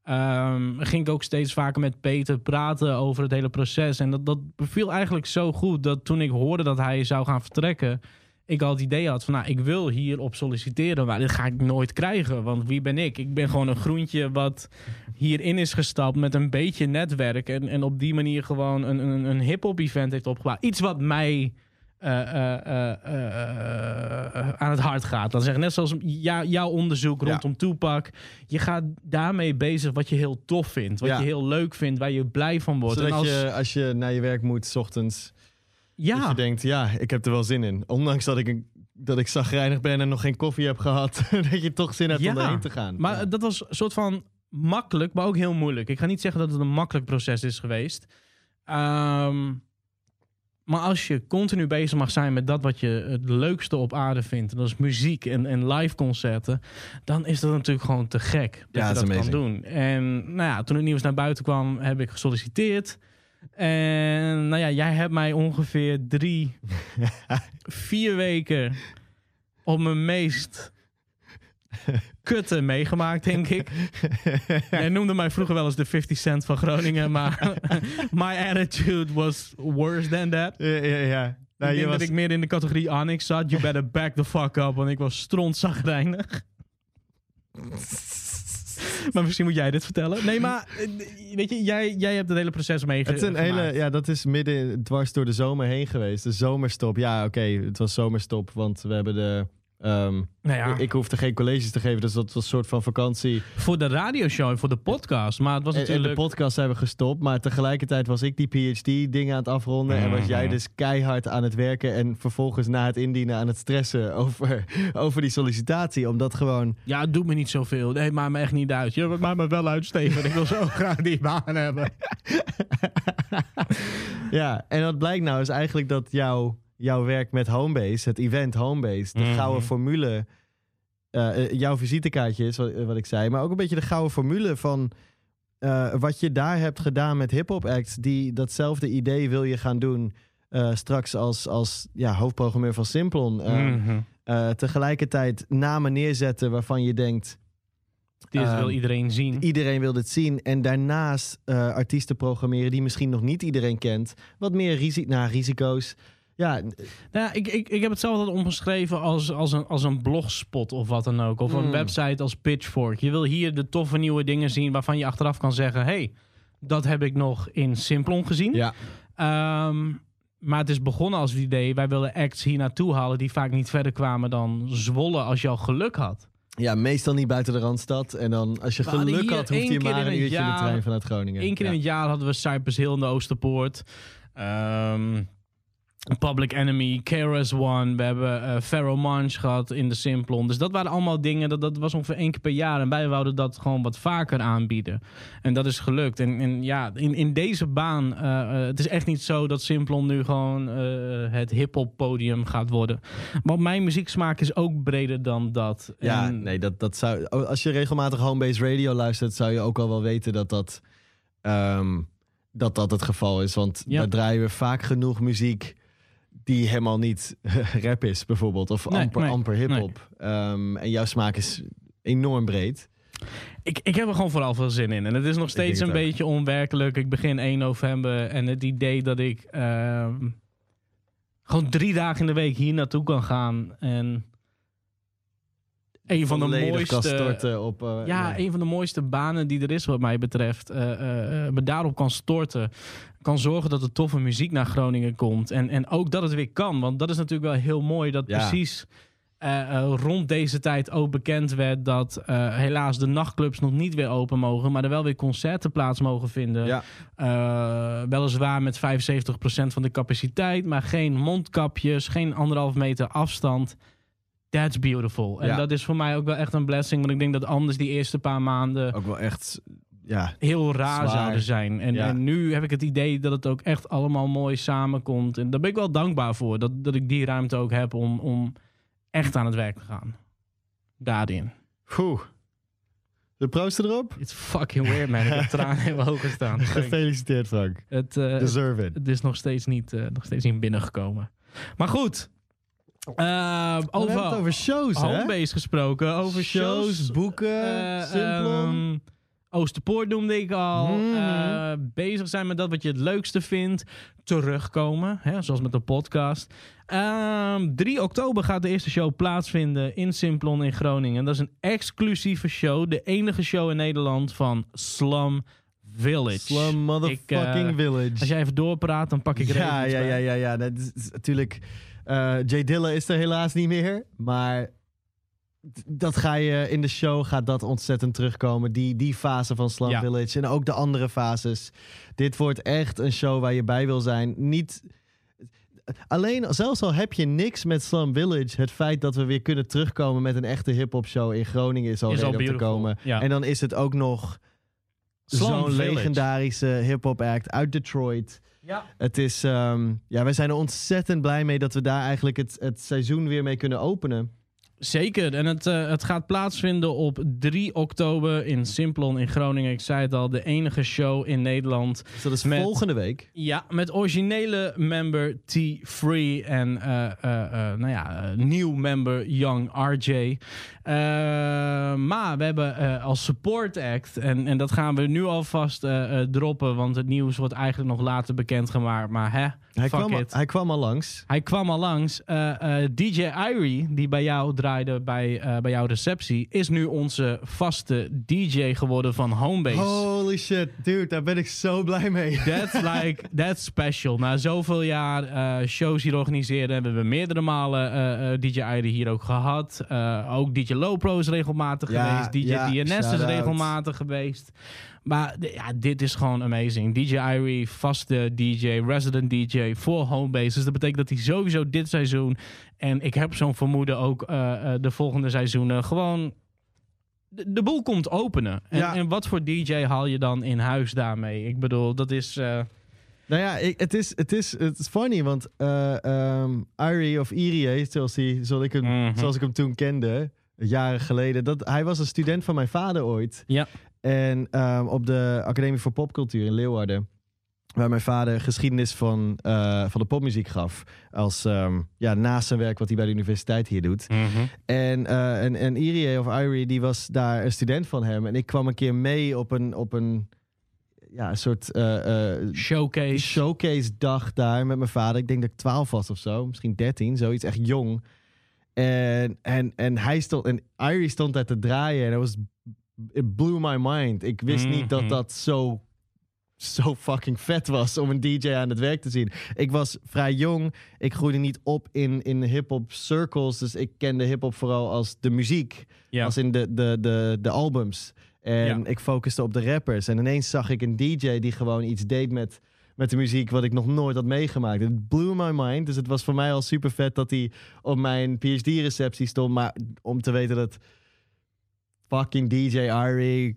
ehm, ging ik ook steeds vaker met Peter praten over het hele proces. En dat, dat beviel eigenlijk zo goed dat toen ik hoorde dat hij zou gaan vertrekken, ik al het idee had van, nou, ik wil hier op solliciteren, maar dit ga ik nooit krijgen. Want wie ben ik? Ik ben gewoon een groentje wat hierin is gestapt met een beetje netwerk en, en op die manier gewoon een, een, een hip-hop event heeft opgebouwd. Iets wat mij eh, eh, eh, aan het hart gaat. Dan zeggen net zoals jou- jouw onderzoek Ja. rondom Tupac. Je gaat daarmee bezig wat je heel tof vindt, wat Ja. je heel leuk vindt, waar je blij van wordt. Zodat en als, je, als je naar je werk moet, 's ochtends, dat ja, je denkt, ja, ik heb er wel zin in. Ondanks dat ik, een, dat ik zagrijnig ben en nog geen koffie heb gehad, dat je toch zin hebt Ja, om erheen te gaan. Maar Ja. dat was een soort van makkelijk, maar ook heel moeilijk. Ik ga niet zeggen dat het een makkelijk proces is geweest. Ehm, maar als je continu bezig mag zijn met dat wat je het leukste op aarde vindt, en dat is muziek en, en live concerten, dan is dat natuurlijk gewoon te gek dat Ja, je dat kan doen. En nou ja, toen het nieuws naar buiten kwam, heb ik gesolliciteerd. En nou ja, jij hebt mij ongeveer drie, vier weken op mijn meest kutte meegemaakt, denk ik. Jij noemde mij vroeger wel eens de 50 cent van Groningen, maar my attitude was worse than that. Ja, ja, ja. Nou, ik denk was- dat ik meer in de categorie Anix zat. You better back the fuck up, want ik was strontzagrijnig. maar misschien moet jij dit vertellen. Nee, maar weet je, jij, jij hebt het hele proces meegemaakt. Het is een hele, ja, dat is midden dwars door de zomer heen geweest. De zomerstop. Ja, oké, het was zomerstop, want we hebben de. Ehm, Nou ja, Ik hoefde geen colleges te geven, dus dat was een soort van vakantie. voor de radioshow en voor de podcast. Maar het was En, en de natuurlijk... podcast hebben we gestopt, maar tegelijkertijd was ik die PhD-dingen aan het afronden. En was jij Mhm. dus keihard aan het werken en vervolgens na het indienen aan het stressen over, over die sollicitatie. Omdat gewoon. Ja, het doet me niet zoveel. Nee, maakt me echt niet uit. Je maakt me wel uit, Steven. Ik wil zo graag die baan hebben. Ja, en wat blijkt nou is eigenlijk dat jouw, jouw werk met Homebase, het event Homebase, de Mhm. gouden formule, eh, eh, jouw visitekaartje is wat, wat ik zei, maar ook een beetje de gouden formule van eh, wat je daar hebt gedaan met hip-hop acts, die datzelfde idee wil je gaan doen straks als, als ja, hoofdprogrammeur van Simplon. Eh, Mhm. tegelijkertijd namen neerzetten waarvan je denkt, Dit Ehm, wil iedereen zien. Iedereen wil dit zien. En daarnaast artiesten programmeren die misschien nog niet iedereen kent. Wat meer risi nou, risico's. Ja, Nou, ik, ik, ik heb het zelf altijd omgeschreven als, als, een, als een blogspot of wat dan ook. Of een Mm. website als Pitchfork. Je wil hier de toffe nieuwe dingen zien waarvan je achteraf kan zeggen... hey, dat heb ik nog in Simplon gezien. ja. Ehm, maar het is begonnen als het idee... wij willen acts hier naartoe halen die vaak niet verder kwamen dan Zwolle als je al geluk had. ja, meestal niet buiten de Randstad. En dan als je geluk had, hoeft één je maar een uurtje in de jaar- trein vanuit Groningen. Eén keer ja. in het jaar hadden we Cypress Hill in de Oosterpoort. Ehm, Public Enemy, KRS One. We hebben eh Pharaoh Munch gehad in de Simplon. Dus dat waren allemaal dingen, dat, dat was ongeveer één keer per jaar. En wij wouden dat gewoon wat vaker aanbieden. En dat is gelukt. En, en ja, in, in deze baan, eh, eh, het is echt niet zo dat Simplon nu gewoon het hip-hop podium gaat worden. Want mijn muzieksmaak is ook breder dan dat. Ja, En- nee, dat, dat zou. Als je regelmatig Homebase Radio luistert, zou je ook al wel weten dat dat, ehm, dat, dat het geval is. Want Ja. daar draaien we vaak genoeg muziek die helemaal niet rap is, bijvoorbeeld. Of Nee, amper, nee, amper hip-hop. Ehm, en jouw smaak is enorm breed. Ik, ik heb er gewoon vooral veel zin in. En het is nog steeds een beetje onwerkelijk. Ik begin 1 november en het idee dat ik ehm, gewoon drie dagen in de week hier naartoe kan gaan. En een van de mooiste... op. eh, ja, nee. een van de mooiste banen die er is wat mij betreft. eh, eh, eh, me daarop kan storten. Kan zorgen dat er toffe muziek naar Groningen komt. En, en ook dat het weer kan. Want dat is natuurlijk wel heel mooi. Dat Ja. precies rond deze tijd ook bekend werd... dat helaas de nachtclubs nog niet weer open mogen... maar er wel weer concerten plaats mogen vinden. Ja. Weliswaar met 75% van de capaciteit... maar geen mondkapjes, geen anderhalf meter afstand... That's beautiful. En Ja. dat is voor mij ook wel echt een blessing. Want ik denk dat anders die eerste paar maanden Ook wel echt. Ja, heel raar Zwaar. zouden zijn. En, Ja. en nu heb ik het idee dat het ook echt allemaal mooi samenkomt. En daar ben ik wel dankbaar voor. Dat, dat ik die ruimte ook heb om, om echt aan het werk te gaan. Daarin. Oeh. De proost erop? It's fucking weird, man. Ik heb tranen in mijn ogen staan. Gefeliciteerd, Frank. Het, eh, Deserve it. het is nog steeds niet, eh, nog steeds niet binnengekomen. Maar goed. Eh, We hebben over, over shows, hè? homebase gesproken. Over shows. shows, boeken, Eh, Simplon. ehm, Oosterpoort noemde ik al. Mhm. Eh, bezig zijn met dat wat je het leukste vindt. Terugkomen, hè, zoals met de podcast. Ehm 3 oktober gaat de eerste show plaatsvinden in Simplon in Groningen. Dat is een exclusieve show. De enige show in Nederland van Slum Village. Slum motherfucking Ik, eh, village. Als jij even doorpraat, dan pak ik er ja, ja, ja, ja, ja. Dat is natuurlijk. Eh, Jay Dilla is er helaas niet meer. Maar dat ga je in de show gaat dat ontzettend terugkomen. Die, die fase van Slum Ja. Village. En ook de andere fases. Dit wordt echt een show waar je bij wil zijn. Niet. Alleen, zelfs al heb je niks met Slum Village, het feit dat we weer kunnen terugkomen met een echte hip-hop show in Groningen is al Is al reden om te komen. ja. En dan is het ook nog zo'n legendarische hip-hop act uit Detroit. Ja. Het is, ehm, ja, wij zijn er ontzettend blij mee dat we daar eigenlijk het, het seizoen weer mee kunnen openen. Zeker. En het, eh, het gaat plaatsvinden op 3 oktober in Simplon in Groningen. Ik zei het al, de enige show in Nederland. Dus dat is Met- volgende week. Ja, met originele member T-Free en eh, eh, nou ja, nieuw member Young RJ. Maar we hebben als support act, en, en dat gaan we nu alvast droppen, want het nieuws wordt eigenlijk nog later bekendgemaakt. Maar hè, Hij kwam, al- hij kwam al langs. Hij kwam al langs. DJ Irie, die bij jou draaide bij, eh, bij jouw receptie, is nu onze vaste DJ geworden van Homebase. Holy shit, dude, daar ben ik zo blij mee. That's like, that's special. Na zoveel jaar eh, shows hier organiseren, hebben we meerdere malen eh, DJ Irie hier ook gehad. Eh, ook DJ Lowpro is regelmatig Ja, geweest. DJ ja, DNS is regelmatig geweest. Maar ja, dit is gewoon amazing. DJ Irie, vaste DJ, resident DJ voor Homebase. Dus dat betekent dat hij sowieso dit seizoen... en ik heb zo'n vermoeden ook eh, eh, de volgende seizoenen... gewoon de, de boel komt openen. En, Ja. en wat voor DJ haal je dan in huis daarmee? Ik bedoel, dat is... eh, Nou ja, ik, het, is, het, is, het is funny, want eh ehm Irie of Irie, zoals, die, zoals, ik hem, Mhm. zoals ik hem toen kende, jaren geleden, dat, hij was een student van mijn vader ooit. Ja. En ehm, op de Academie voor Popcultuur in Leeuwarden, waar mijn vader geschiedenis van, eh, van de popmuziek gaf, als ehm, ja, naast zijn werk wat hij bij de universiteit hier doet. En, eh, en, en Irie of Irie, die was daar een student van hem. En ik kwam een keer mee op een, op een, ja, een soort eh, Showcase. showcase dag daar met mijn vader. Ik denk dat ik 12 was of zo, misschien 13, zoiets echt jong. En, en, en hij stond, en Irie stond daar te draaien en het was, it blew my mind. Ik wist niet dat Mhm. dat zo, zo fucking vet was om een DJ aan het werk te zien. Ik was vrij jong, ik groeide niet op in, in hip-hop circles, dus ik kende hip-hop vooral als de muziek. Als in de, de, de, de albums. En Ja. ik focuste op de rappers. En ineens zag ik een DJ die gewoon iets deed met, met de muziek wat ik nog nooit had meegemaakt. Het blew my mind. Dus het was voor mij al super vet dat hij op mijn PhD-receptie stond. Maar om te weten dat fucking DJ Irie,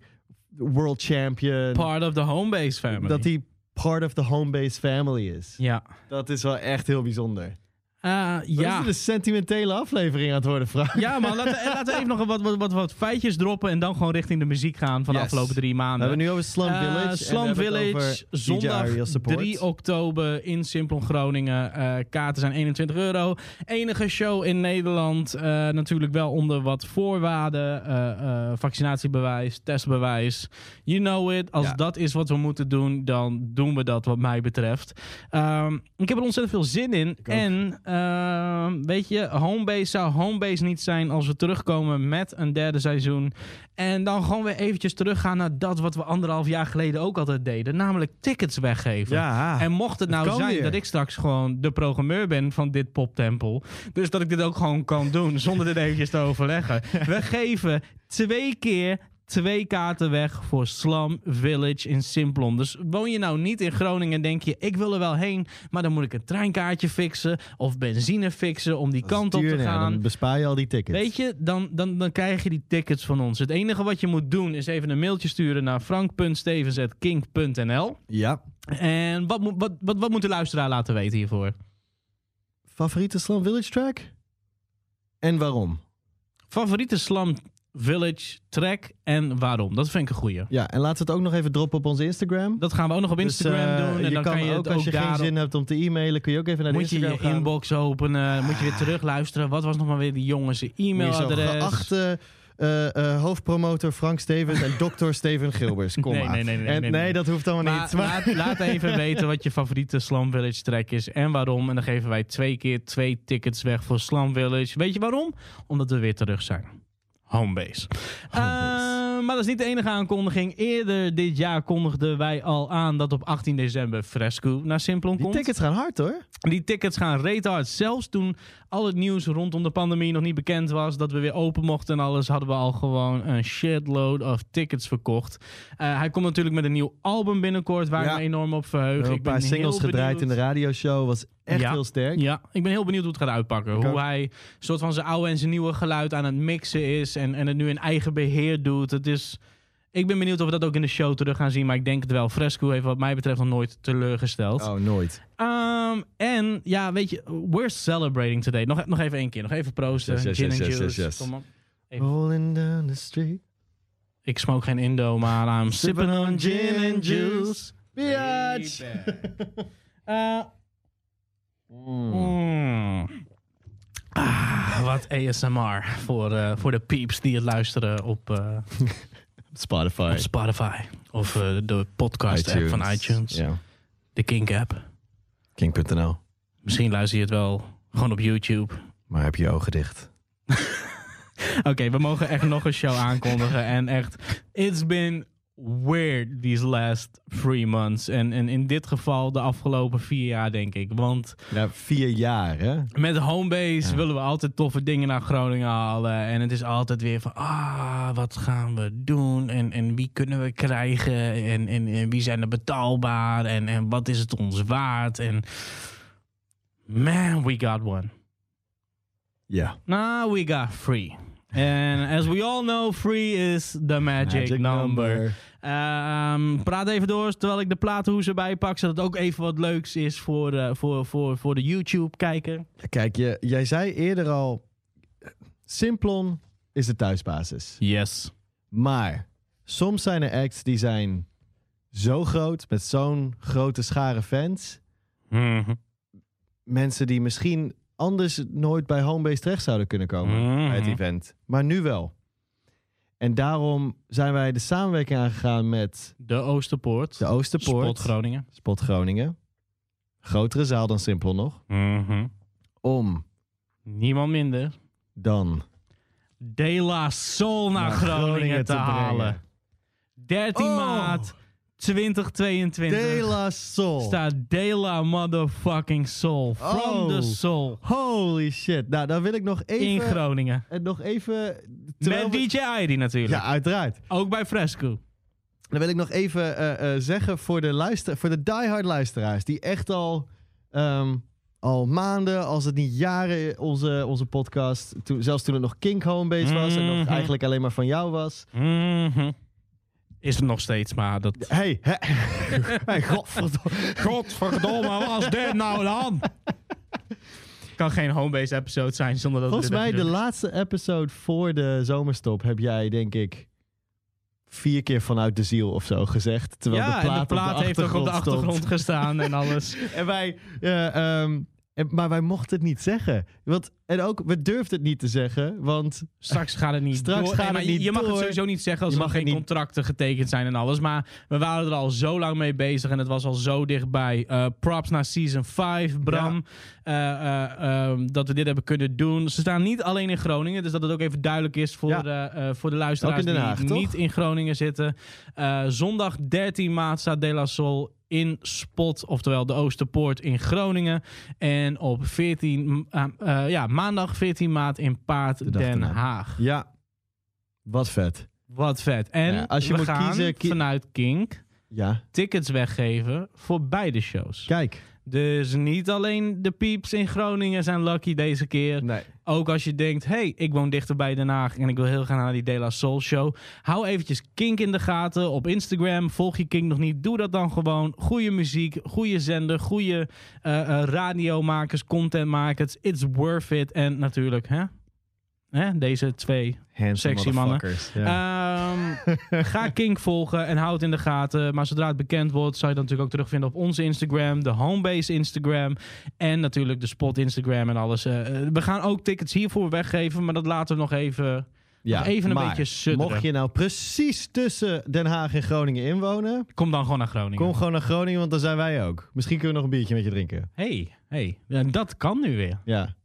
world champion, Part of the Homebase family. dat hij part of the homebase family is. Ja. Dat is wel echt heel bijzonder. Eh, Ja. Is dit een sentimentele aflevering aan het worden, Frank? Ja, maar laten, eh, laten we even nog wat, wat, wat, wat feitjes droppen en dan gewoon richting de muziek gaan van de afgelopen drie We maanden. hebben nu over Slum Eh, Village. we Slum Village, zondag Ariel support. 3 oktober in Simplon, Groningen. Kaarten zijn 21 euro. Enige show in Nederland. Natuurlijk wel onder wat voorwaarden. Vaccinatiebewijs, testbewijs. You know it. Als Ja. dat is wat we moeten doen, dan doen we dat wat mij betreft. Ehm, ik heb er ontzettend veel zin in. En ehm, weet je, Homebase zou Homebase niet zijn als we terugkomen met een derde seizoen. En dan gewoon weer eventjes teruggaan naar dat wat we anderhalf jaar geleden ook altijd deden. Namelijk tickets weggeven. Ja, En mocht het nou zijn weer. dat ik straks gewoon de programmeur ben van dit poptempel. Dus dat ik dit ook gewoon kan doen zonder dit eventjes te overleggen. We geven twee keer twee kaarten weg voor Slum Village in Simplon. Dus woon je nou niet in Groningen en denk je... ik wil er wel heen, maar dan moet ik een treinkaartje fixen... of benzine fixen om die kant op te gaan. Dan bespaar je al die tickets. Weet je, dan, dan, dan krijg je die tickets van ons. Het enige wat je moet doen is even een mailtje sturen naar frank.stevens.king.nl. Ja. En wat, moet- wat, wat, wat moet de luisteraar laten weten hiervoor? Favoriete Slum Village track? En waarom? Favoriete Slam Village track en waarom? Dat vind ik een goeie. Ja, en laten we het ook nog even droppen op onze Instagram. Dat gaan we ook nog op Dus, Instagram eh, doen. En je dan kan, kan je ook als je geen zin hebt om te e-mailen, kun je ook even naar de Moet je Instagram je gaan. inbox openen. Moet je weer terug luisteren. Wat was nog maar weer die jongens Moet je e-mailadres? Geachte eh, eh, hoofdpromotor Frank Stevens en dokter Steven Gilbers. Kom Nee, maar. nee, nee, nee, en, nee, nee. dat hoeft allemaal Maar niet. Maar- laat, laat even weten wat je favoriete Slam Village track is en waarom. En dan geven wij twee keer twee tickets weg voor Slam Village. Weet je waarom? Omdat we weer terug zijn. Homebase. Homebase. Eh, maar dat is niet de enige aankondiging. Eerder dit jaar kondigden wij al aan dat op 18 december Fresco naar Simplon Die komt. tickets gaan hard hoor. Die tickets gaan reet hard. Zelfs toen al het nieuws rondom de pandemie nog niet bekend was, dat we weer open mochten en alles, hadden we al gewoon een shitload of tickets verkocht. Eh, hij komt natuurlijk met een nieuw album binnenkort, waar Ja. ik me enorm op We verheug. hebben Ik een paar singles gedraaid in de radioshow. Was echt Ja. heel sterk. Ja, ik ben heel benieuwd hoe het gaat uitpakken. Ik hoe ook. hij soort van zijn oude en zijn nieuwe geluid aan het mixen is en, en het nu in eigen beheer doet. Het is, Ik ben benieuwd of we dat ook in de show terug gaan zien. Maar ik denk het wel. Fresco heeft wat mij betreft nog nooit teleurgesteld. Oh, nooit. Ehm, en ja, weet je, we're celebrating today. Nog, nog even één keer. Nog even proosten. Yes, yes, Gin yes, and yes, juice. yes, yes. Kom op. Even. Rolling down the street. Ik smoke geen Indo, maar I'm sipping on gin and juice. Biatch! Eh, mm. Ah, wat ASMR voor, eh, voor de peeps die het luisteren op, eh, Spotify. op Spotify. Of eh, de podcast app van iTunes. Ja. De Kink app. King.nl. Misschien luister je het wel gewoon op YouTube. Maar heb je je ogen dicht? Oké, we mogen echt nog een show aankondigen. En echt, it's been weird these last three months. En, en in dit geval de afgelopen vier jaar, denk ik. Want Ja, vier jaar, hè? met Homebase Ja. willen we altijd toffe dingen naar Groningen halen. En het is altijd weer van, ah, wat gaan we doen? En, en wie kunnen we krijgen? En, en, en wie zijn er betaalbaar? En, en wat is het ons waard? En man, we got one. Ja. Now we got free. And as we all know, free is the magic, number. Ehm, praat even door terwijl ik de platenhoes erbij pak. Zodat het ook even wat leuks is voor, eh, voor, voor, voor de YouTube-kijker. Kijk, je, jij zei eerder al... Simplon is de thuisbasis. Yes. Maar soms zijn er acts die zijn zo groot... met zo'n grote schare fans... Mhm. mensen die misschien anders nooit bij Homebase terecht zouden kunnen komen Mhm. bij het event. Maar nu wel. En daarom zijn wij de samenwerking aangegaan met De Oosterpoort. de Oosterpoort, Spot Groningen. Spot Groningen. Grotere zaal dan Simpel nog. Mhm. Om Niemand minder. dan De La Soul naar, Naar Groningen, Groningen te, halen. 13 Oh. maart 2022. De La Soul. staat De La motherfucking Soul. From Oh. the Soul. Holy shit. Nou, dan wil ik nog In even... Groningen. en nog even... terwijl Met we- DJ natuurlijk. Ja, uiteraard. Ook bij Fresco. Dan wil ik nog even eh, eh, zeggen voor de, luister, voor de diehard luisteraars... die echt al, ehm, al maanden, als het niet jaren... onze, onze podcast, toen, zelfs toen het nog King Homebase was... en nog Mhm. eigenlijk alleen maar van jou was... Mhm. Is het nog steeds, maar dat... Hey, hey godverdomme. Godverdomme, wat is dit nou dan? kan geen homebase episode zijn zonder dat Volgens mij de laatste episode voor de zomerstop... heb jij, denk ik, vier keer vanuit de ziel of zo gezegd. Terwijl ja, de plaat, en de plaat op de heeft ook op de achtergrond stond. gestaan en alles. En wij, eh, ehm, en, maar wij mochten het niet zeggen. Want, en ook, we durfden het niet te zeggen, want Straks gaat het niet Straks door. gaat het niet je, je mag het sowieso niet zeggen als Je er geen niet- contracten getekend zijn en alles. Maar we waren er al zo lang mee bezig en het was al zo dichtbij. Eh, props naar season 5, Bram. Eh, eh, ehm, dat we dit hebben kunnen doen. Ze staan niet alleen in Groningen, dus dat het ook even duidelijk is voor, Ja. de, eh, voor de luisteraars Ook in Den Haag, die toch? niet in Groningen zitten. Zondag 13 maart staat De La Sol in Spot, oftewel de Oosterpoort in Groningen. En op 14, eh, eh, ja, maandag 14 maart in Paard De Den. Haag. ja, wat vet. Wat vet. En Ja, als je we moet gaan kiezen, kie- vanuit Kink Ja, tickets weggeven voor beide shows. kijk. Dus niet alleen de peeps in Groningen zijn lucky deze keer. Nee. Ook als je denkt, hey, ik woon dichter bij Den Haag en ik wil heel graag naar die De La Soul show. Hou eventjes Kink in de gaten op Instagram. Volg je Kink nog niet, doe dat dan gewoon. Goede muziek, goede zender, goede eh, eh, radiomakers, contentmakers. It's worth it. En natuurlijk, hè? Hè? Deze twee Handsome Sexy mannen. Ja. Ehm, ga Kink volgen en houd het in de gaten. Maar zodra het bekend wordt, zou je dat natuurlijk ook terugvinden op onze Instagram, de Homebase Instagram en natuurlijk de Spot Instagram en alles. Eh, eh, we gaan ook tickets hiervoor weggeven, maar dat laten we nog even. ja. nog even een maar beetje sudderen. Mocht je nou precies tussen Den Haag en Groningen inwonen, Kom dan gewoon naar Groningen. kom gewoon naar Groningen, want daar zijn wij ook. Misschien kunnen we nog een biertje met je drinken. Hey, hey, ja, dat kan nu weer. Ja.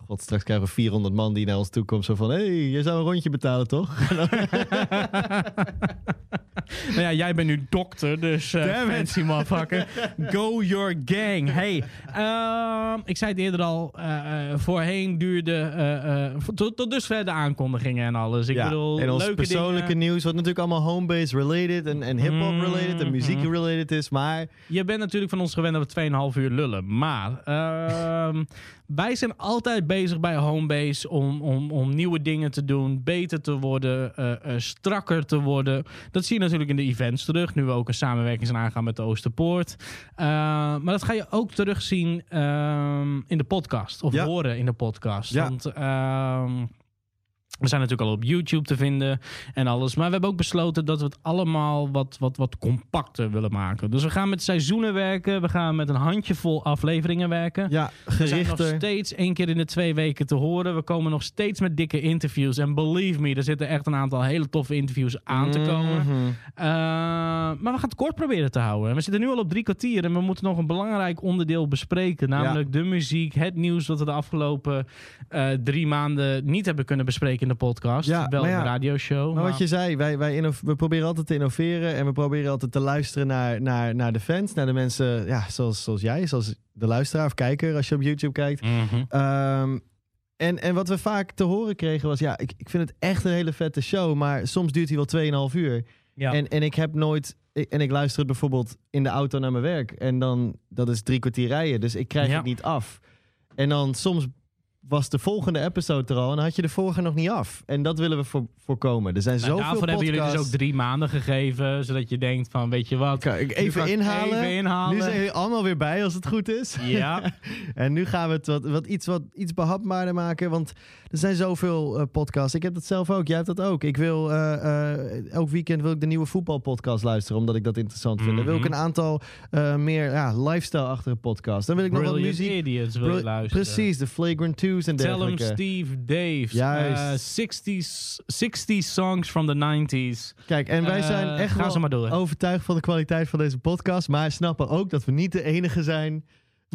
Oh God, straks krijgen we 400 man die naar ons toe komt. Zo van, hé, hey, je zou een rondje betalen, toch? nou ja, jij bent nu dokter, dus it. fancy motherfucker. Go your gang. Hey, ehm, ik zei het eerder al, eh, eh, voorheen duurde tot, tot dusver de aankondigingen en alles. Ik ja. bedoel, en ons leuke persoonlijke dingen. nieuws, wat natuurlijk allemaal homebase related en, en hip-hop related en muziek Mhm. related is. Maar Je bent natuurlijk van ons gewend dat we 2,5 uur lullen. Maar ehm, wij zijn altijd bezig bij Homebase om, om, om nieuwe dingen te doen, beter te worden, eh, eh, strakker te worden. Dat zie je natuurlijk in de events terug, nu we ook een samenwerking zijn aangaan met de Oosterpoort. Uh, maar dat ga je ook terugzien ehm, in de podcast, of Ja. horen in de podcast. Ja. Want... ehm, we zijn natuurlijk al op YouTube te vinden en alles. Maar we hebben ook besloten dat we het allemaal wat, wat, wat compacter willen maken. Dus we gaan met seizoenen werken. We gaan met een handjevol afleveringen werken. Ja, We zijn nog gerichter. steeds één keer in de twee weken te horen. We komen nog steeds met dikke interviews. En believe me, er zitten echt een aantal hele toffe interviews aan te komen. Mhm. Uh, maar we gaan het kort proberen te houden. En We zitten nu al op drie kwartier en we moeten nog een belangrijk onderdeel bespreken. Namelijk de muziek, het nieuws dat we de afgelopen eh, drie maanden niet hebben kunnen bespreken in de podcast. Ja, Wel in ja, de radioshow. Maar maar- wat je zei, wij, wij we proberen altijd te innoveren en we proberen altijd te luisteren naar, naar, naar de fans, naar de mensen ja, zoals, zoals jij, zoals de luisteraar of kijker als je op YouTube kijkt. Mhm. Ehm, en, en wat we vaak te horen kregen was, ja, ik, ik vind het echt een hele vette show, maar soms duurt hij wel 2,5 uur. Ja. En, en ik heb nooit, en ik luister het bijvoorbeeld in de auto naar mijn werk en dan, dat is drie kwartier rijden, dus ik krijg Ja. het niet af. En dan soms was de volgende episode er al en had je de vorige nog niet af. En dat willen we voor, voorkomen. Er zijn Nou, zoveel daarvoor hebben jullie dus ook podcasts. drie maanden gegeven, zodat je denkt van, weet je wat? Kan ik nu even kan ik inhalen. Even inhalen. Nu zijn jullie allemaal weer bij als het goed is. Ja, En nu gaan we het wat, wat, iets, wat iets behapbaarder maken. Want er zijn zoveel eh, podcasts. Ik heb dat zelf ook. Jij hebt dat ook. Ik wil eh, elk weekend wil ik de nieuwe voetbalpodcast luisteren. Omdat ik dat interessant vind. Dan wil ik Mhm. een aantal meer ja, lifestyle-achtige podcasts. Dan wil ik nog wat muziek. Idiots wil Bri- luisteren. Precies, de Flagrant Twos en Tell 'em dergelijke. Steve Dave's. Juist. eh, 60s, 60s songs from the 90s. Kijk, en wij zijn echt wel ze maar door. overtuigd van de kwaliteit van deze podcast. Maar snappen ook dat we niet de enige zijn.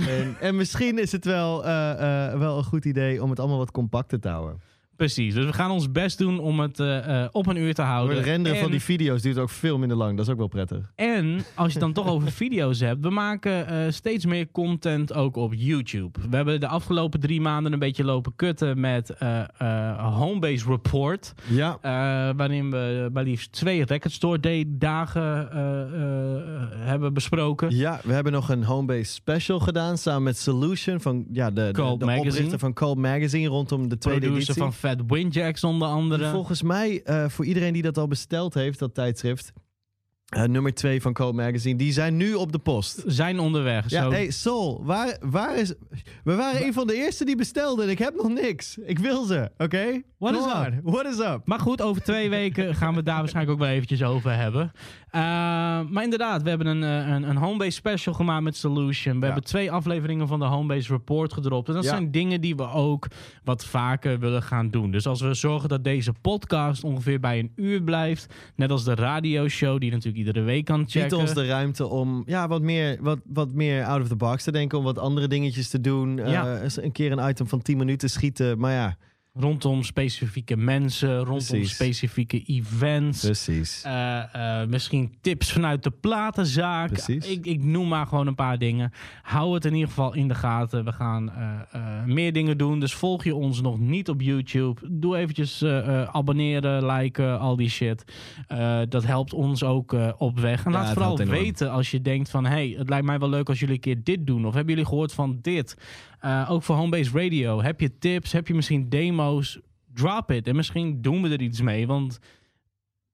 En, en misschien is het wel, eh, eh, wel een goed idee om het allemaal wat compacter te houden. Precies, dus we gaan ons best doen om het eh, eh, op een uur te houden. Het renderen van die video's duurt ook veel minder lang. Dat is ook wel prettig. En als je het dan toch over video's hebt, we maken eh, steeds meer content ook op YouTube. We hebben de afgelopen drie maanden een beetje lopen kutten met Homebase Report. Ja. waarin we maar liefst twee Record Store Day dagen hebben besproken. Ja, we hebben nog een Homebase special gedaan samen met Solution van ja, de, de, de oprichter van Cult Magazine rondom de tweede Producer editie. van Fat onder andere. Volgens mij, eh, voor iedereen die dat al besteld heeft, dat tijdschrift, eh, nummer 2 van Cult Magazine, die zijn nu op de post. Zijn onderweg. Ja, zo. hey Sol, waar, waar is... We waren een van de eerste die bestelden en ik heb nog niks. Ik wil ze, oké? What is on, up? What is up? Maar goed, over twee weken gaan we het daar waarschijnlijk ook wel eventjes over hebben. Uh, maar inderdaad, we hebben een, eh, een, een Homebase special gemaakt met Solution. We Ja. hebben twee afleveringen van de Homebase Report gedropt. En dat Ja. zijn dingen die we ook wat vaker willen gaan doen. Dus als we zorgen dat deze podcast ongeveer bij een uur blijft. Net als de radioshow, die je natuurlijk iedere week kan checken. Biedt ons de ruimte om ja, wat, meer, wat, wat meer out of the box te denken. Om wat andere dingetjes te doen. Eh, Ja. een keer een item van 10 minuten schieten. Maar ja, Rondom specifieke mensen, rondom Precies. specifieke events. precies. Eh, eh, misschien tips vanuit de platenzaak. Precies. Ik, ik noem maar gewoon een paar dingen. Hou het in ieder geval in de gaten. We gaan eh, meer dingen doen. Dus volg je ons nog niet op YouTube. Doe eventjes abonneren, liken, al die shit. Dat helpt ons ook op weg. En Ja, laat vooral weten als je denkt van... hey, het lijkt mij wel leuk als jullie een keer dit doen. Of hebben jullie gehoord van dit? Eh, ook voor Homebase Radio. Heb je tips? Heb je misschien demo's? Drop it. En misschien doen we er iets mee. Want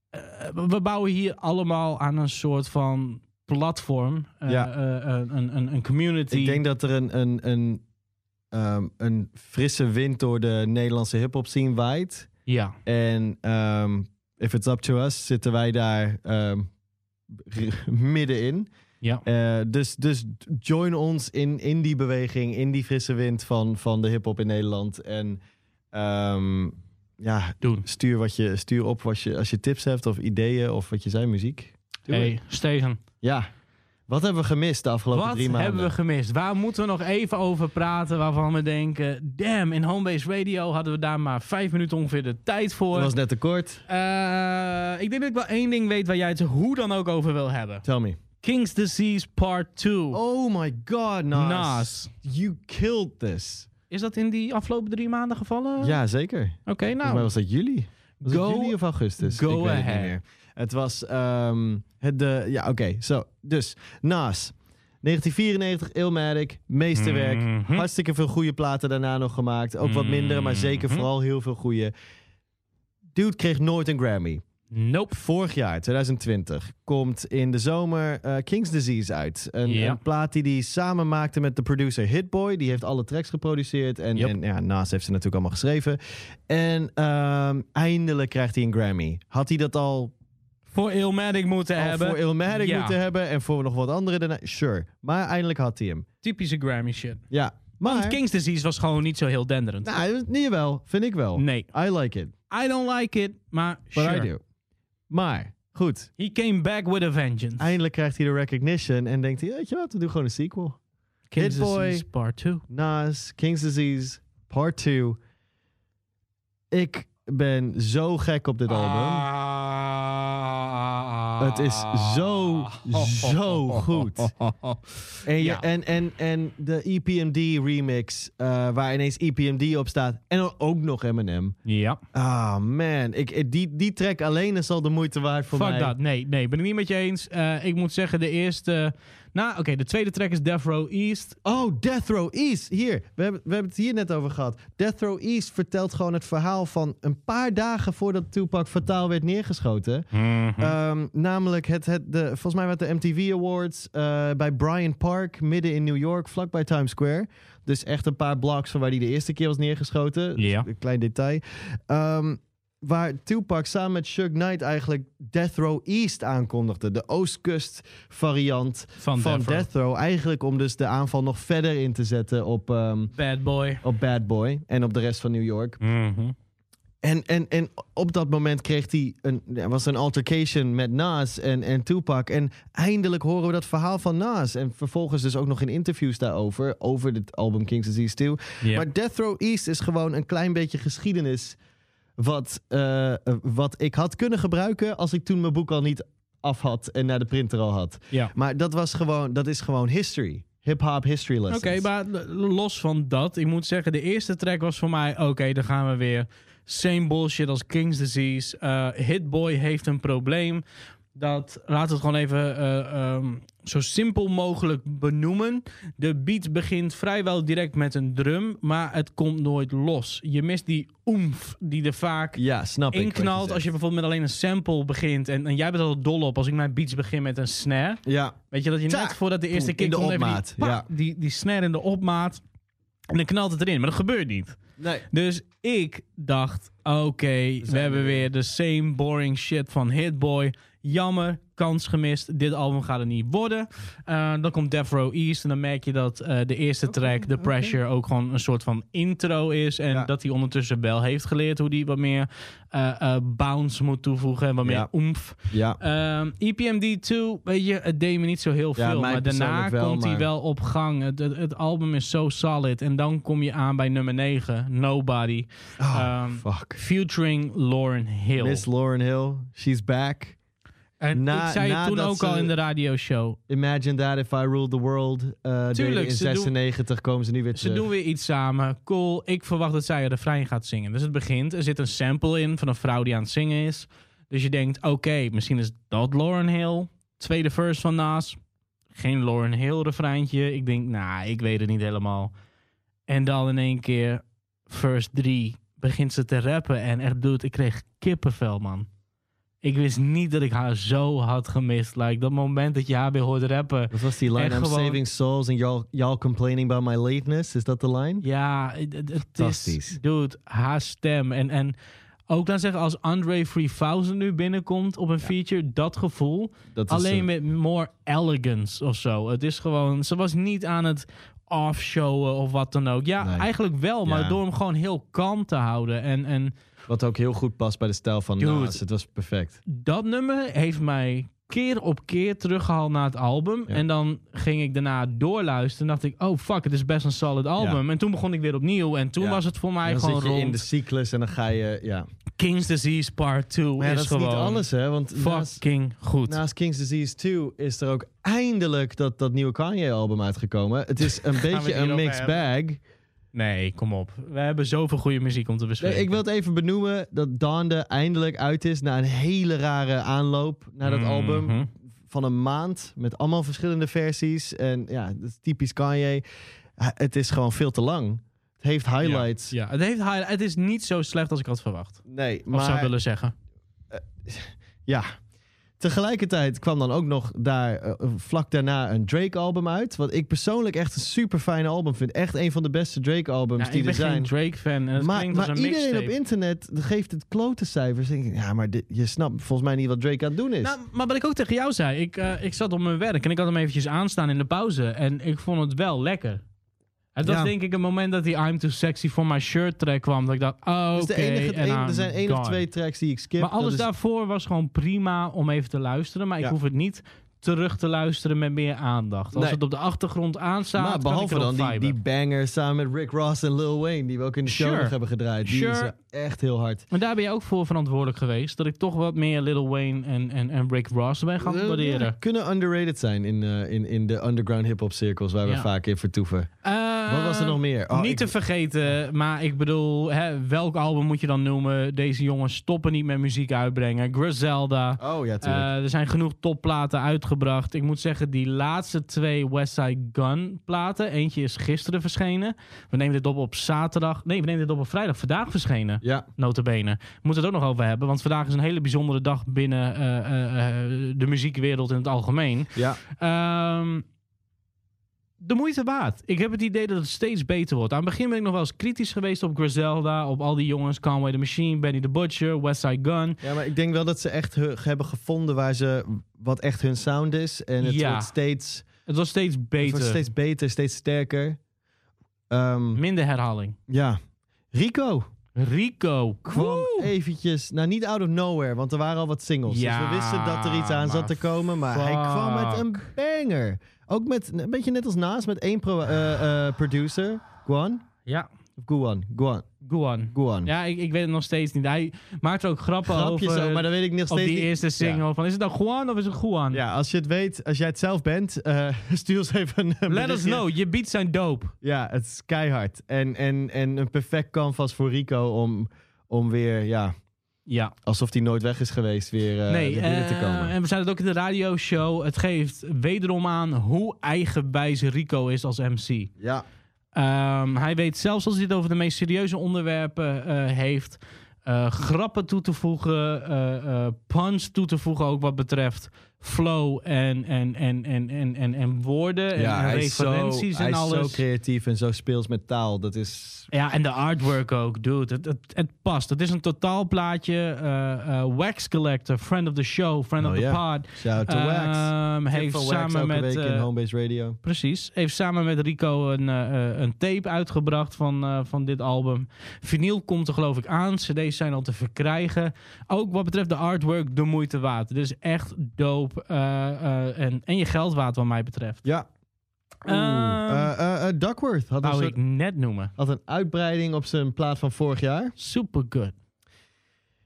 eh, we- we bouwen hier allemaal aan een soort van platform. Eh, Ja. een, een, een- community. Ik denk dat er een, een, een, ehm, een frisse wind door de Nederlandse hip-hop scene waait. Ja, En ehm, if it's up to us, zitten wij daar r- middenin. Ja. Eh, dus, dus join ons in, in die beweging, in die frisse wind van, van de hip-hop in Nederland. En ehm, ja, Doen. stuur, wat je, stuur op als je, als je tips hebt of ideeën of wat je zei, muziek. Doe Hey. Steven, Ja, wat hebben we gemist de afgelopen wat drie maanden? hebben we gemist? Waar moeten we nog even over praten waarvan we denken... damn, in Homebase Radio hadden we daar maar vijf minuten ongeveer de tijd voor. Dat was net te kort. Eh, ik denk dat ik wel één ding weet waar jij het hoe dan ook over wil hebben. Tell me. King's Disease Part 2. Oh my god, Nas. Nas. You killed this. Is dat in die afgelopen drie maanden gevallen? Ja, zeker. Oké, nou. was dat juli. Was Go- het juli of augustus? go ik weet het ahead. niet meer. Het was ehm, het de ja oké zo dus Nas 1994, Illmatic, meesterwerk. Mhm. Hartstikke veel goede platen daarna nog gemaakt. Ook wat minder, maar zeker Mhm. vooral heel veel goede. Dude kreeg nooit een Grammy. Nope. Vorig jaar, 2020, komt in de zomer eh, King's Disease uit. Een, Ja. een plaat die hij samen maakte met de producer Hitboy. Die heeft alle tracks geproduceerd. En, Yep. en ja, naast heeft ze natuurlijk allemaal geschreven. En ehm, eindelijk krijgt hij een Grammy. Had hij dat al, Voor Illmatic moeten al hebben. voor Illmatic Ja. moeten hebben? En voor nog wat andere daarna? Sure. Maar eindelijk had hij hem. Typische Grammy shit. Ja. Want Maar, King's Disease was gewoon niet zo heel denderend. nou, niet wel. Vind ik wel. Nee. I like it. I don't like it, maar But sure. I do. Maar, goed. He came back with a vengeance. Eindelijk krijgt hij de recognition en denkt hij, weet je wat, we doen gewoon een sequel. King's. Disease Part 2. Nas, King's Disease, Part 2. Ik ben zo gek op dit album. Het is zo, zo goed. En, je, Ja. en, en, en de EPMD remix, eh, waar ineens EPMD op staat. En ook nog Eminem. Ja. Ah man, ik, die, die track alleen is al de moeite waard voor Fuck mij. dat. Nee, nee, ben ik niet met je eens. Eh, ik moet zeggen, de eerste... Nou, oké, de tweede track is Death Row East. Oh, Death Row East. Hier, we hebben, we hebben het hier net over gehad. Death Row East vertelt gewoon het verhaal van een paar dagen voordat Tupac fataal werd neergeschoten. Ehm, namelijk, het, het, de, volgens mij werd de MTV Awards eh, bij Bryant Park, midden in New York, vlakbij Times Square. Dus echt een paar blocks van waar hij de eerste keer was neergeschoten. Ja. Een klein detail. Ehm, waar Tupac samen met Suge Knight eigenlijk Death Row East aankondigde. De Oostkust variant Van, van Death Row. Death Row. Eigenlijk om dus de aanval nog verder in te zetten op, ehm, Bad Boy. op Bad Boy en op de rest van New York. Mhm. En, en, en op dat moment kreeg hij een, was een altercation met Nas en, en Tupac. En eindelijk horen we dat verhaal van Nas. En vervolgens dus ook nog in interviews daarover, over het album King's Disease 2. Ja. Maar Death Row East is gewoon een klein beetje geschiedenis. Wat, eh, eh, wat ik had kunnen gebruiken als ik toen mijn boek al niet af had en naar de printer al had. Ja. Maar dat, was gewoon, dat is gewoon history. Hip-hop history Oké, lessons. maar l- los van dat, ik moet zeggen, de eerste track was voor mij, oké, dan gaan we weer. Same bullshit als King's Disease. Eh, Hitboy heeft een probleem. Dat, laten we het gewoon even eh, ehm, zo simpel mogelijk benoemen. De beat begint vrijwel direct met een drum, maar het komt nooit los. Je mist die oemf die er vaak Ja, snap ik. wat inknalt als je bijvoorbeeld met alleen een sample begint. En, en jij bent al dol op als ik mijn beats begin met een snare. Ja, Weet je dat je net voordat de eerste in kick de komt, die, ja. die, die snare in de opmaat. En dan knalt het erin, maar dat gebeurt niet. nee. Dus ik dacht, oké, we hebben er weer de same boring shit van Hitboy. Jammer, kans gemist. Dit album gaat er niet worden. Eh, dan komt Death Row East en dan merk je dat eh, de eerste track, The Pressure, ook gewoon een soort van intro is. En Ja. dat hij ondertussen wel heeft geleerd hoe hij wat meer eh, eh, bounce moet toevoegen en wat meer Ja. oemf. Ja. Ehm, EPMD 2, weet je, het deed me niet zo heel veel. Maar daarna wel, komt hij wel op gang. Het, het, het album is zo solid. En dan kom je aan bij nummer 9, Nobody. Oh, Ehm, fuck. Featuring Lauren Hill. Miss Lauren Hill, she's back. En na- ik zei het toen ook al ze- in de radioshow. Imagine that if I ruled the world. Uh, Tuurlijk, in ze doen- 96 komen ze nu weer Ze terug. doen weer iets samen. Cool. Ik verwacht dat zij een refrein gaat zingen. Dus het begint. Er zit een sample in van een vrouw die aan het zingen is. Dus je denkt, oké, misschien is dat Lauren Hill. Tweede verse van Nas. Geen Lauren Hill refreintje. Ik denk, nou, ik weet het niet helemaal. En dan in één keer, verse 3, begint ze te rappen. En echt, dude, ik kreeg kippenvel, man. Ik wist niet dat ik haar zo had gemist. Like, dat moment dat je haar weer hoort rappen. Wat was die line? I'm gewoon- saving souls and y'all, y'all complaining about my lateness. Is dat de line? Ja, het, is... Dude, haar stem. En, en ook dan zeggen, als Andre 3000 nu binnenkomt op een feature, dat gevoel. Dat Alleen een- met more elegance of zo. Het is gewoon... Ze was niet aan het offshowen of wat dan ook. Ja, Nee. eigenlijk wel, maar Ja. door hem gewoon heel kalm te houden. En, en Wat ook heel goed past bij de stijl van Dude. Nas. Het was perfect. dat nummer heeft mij keer op keer teruggehaald naar het album. Ja. En dan ging ik daarna doorluisteren. En dacht ik, oh fuck, het is best een solid album. En toen begon ik weer opnieuw. En toen Ja. was het voor mij dan gewoon zit je rond. in de cyclus en dan ga je... Ja. King's Disease Part 2 Maar ja, is dat is gewoon niet alles, hè? Want naast, fucking goed. naast King's Disease 2 is er ook eindelijk dat, dat nieuwe Kanye-album uitgekomen. Het is een beetje een mixed bag. Nee, kom op. We hebben zoveel goede muziek om te bespreken. Nee, ik wil het even benoemen dat Donde eindelijk uit is na een hele rare aanloop naar dat album. Mhm. van een maand met allemaal verschillende versies. En ja, dat is typisch Kanye. Het is gewoon veel te lang. Het heeft highlights. Ja, het, heeft highlight- het is niet zo slecht als ik had verwacht. Nee, Of zou maar willen zeggen. ja. Tegelijkertijd kwam dan ook nog daar eh, vlak daarna een Drake-album uit. Wat ik persoonlijk echt een super fijne album vind. Echt een van de beste Drake-albums Ja, die ik er ben geen zijn. Drake-fan maar maar een iedereen mixtape. op internet geeft het klote cijfers. Denk ik, ja, maar dit- je snapt volgens mij niet wat Drake aan het doen is. Nou, maar wat ik ook tegen jou zei, ik, eh, ik zat op mijn werk en ik had hem eventjes aanstaan in de pauze en ik vond het wel lekker. Het was Ja. denk ik een moment dat die I'm Too Sexy for My Shirt track kwam, dat ik dacht, oh, Dus oké, I'm er zijn één of twee tracks die ik skip. Maar alles is- daarvoor was gewoon prima om even te luisteren, maar ik hoef het niet terug te luisteren met meer aandacht. Als Nee. het op de achtergrond aanstaat, Maar behalve dan die, die banger samen met Rick Ross en Lil Wayne, die we ook in de show Sure. nog hebben gedraaid. Die Sure. is eh, echt heel hard. Maar daar ben je ook voor verantwoordelijk geweest, dat ik toch wat meer Lil Wayne en, en, en Rick Ross ben gaan Eh, waarderen. ja, kunnen underrated zijn in, eh, in, in de underground hip-hop cirkels waar we vaak in vertoeven. Wat was er nog meer? Oh, niet ik- te vergeten, maar ik bedoel, hè, welk album moet je dan noemen? Deze jongens stoppen niet met muziek uitbrengen. Griselda. Oh ja, tuurlijk. Eh, er zijn genoeg topplaten uitgebracht. Ik moet zeggen, die laatste twee Westside Gun platen. Eentje is gisteren verschenen. We nemen dit op op zaterdag. Nee, we nemen dit op op vrijdag. Vandaag verschenen. ja, Notabene. We moeten het ook nog over hebben. Want vandaag is een hele bijzondere dag binnen eh, eh, eh, de muziekwereld in het algemeen. ja. Ehm, de moeite waard. Ik heb het idee dat het steeds beter wordt. Aan het begin ben ik nog wel eens kritisch geweest op Griselda. Op al die jongens. Conway the Machine, Benny the Butcher, Westside Gun. ja, maar ik denk wel dat ze echt hebben gevonden waar ze, wat echt hun sound is. En het Ja. wordt steeds, Het was steeds het beter. wordt steeds beter, steeds sterker. Ehm, Minder herhaling. ja. Rico Rico. kwam eventjes, nou niet out of nowhere, want er waren al wat singles. Ja, dus we wisten dat er iets aan zat te komen, maar hij kwam met een banger. Ook met, een beetje net als Naast, met één pro, eh, eh, producer, Guan. Ja, Of Guan, Guan, Guan. Guan. Ja, ik, ik weet het nog steeds niet. Hij maakt er ook grappen Grapjes over. ook, maar dat weet ik nog op steeds die niet. eerste single. Van, is het nou Juan of is het Juan? Ja, als je het weet, als jij het zelf bent, eh, stuur ons even een Let us know. Je beats zijn dope. Ja, het is keihard. En, en, en een perfect canvas voor Rico om, om weer, ja, Ja. alsof hij nooit weg is geweest, weer, eh nee, weer binnen te eh, komen. en we zeiden het ook in de radioshow. Het geeft wederom aan hoe eigenwijs Rico is als MC. ja, Ehm, hij weet zelfs als hij het over de meest serieuze onderwerpen eh, heeft... grappen toe te voegen, puns toe te voegen ook wat betreft flow en, en, en, en, en, en, en woorden en, ja en hij is, zo, referenties hij en is zo alles. creatief en zo speels met taal. Dat is... Ja, en de artwork ook, dude. Het, het, het past. Het is een totaalplaatje. eh eh Wax Collector, friend of the show, friend Oh, of the ja. pod. Shout out to Wax. Tip heeft Wax samen elke met... week in eh, Homebase Radio. Precies. Heeft samen met Rico een, een tape uitgebracht van, van dit album. Vinyl komt er geloof ik aan. CD's zijn al te verkrijgen. Ook wat betreft de artwork de moeite waard. Is echt dope. Eh, eh, en, en je geld waard wat mij betreft. Ja. Oeh. Ehm, Eh, Duckworth had een, soort- ik net noemen. had een uitbreiding op zijn plaat van vorig jaar. Super good.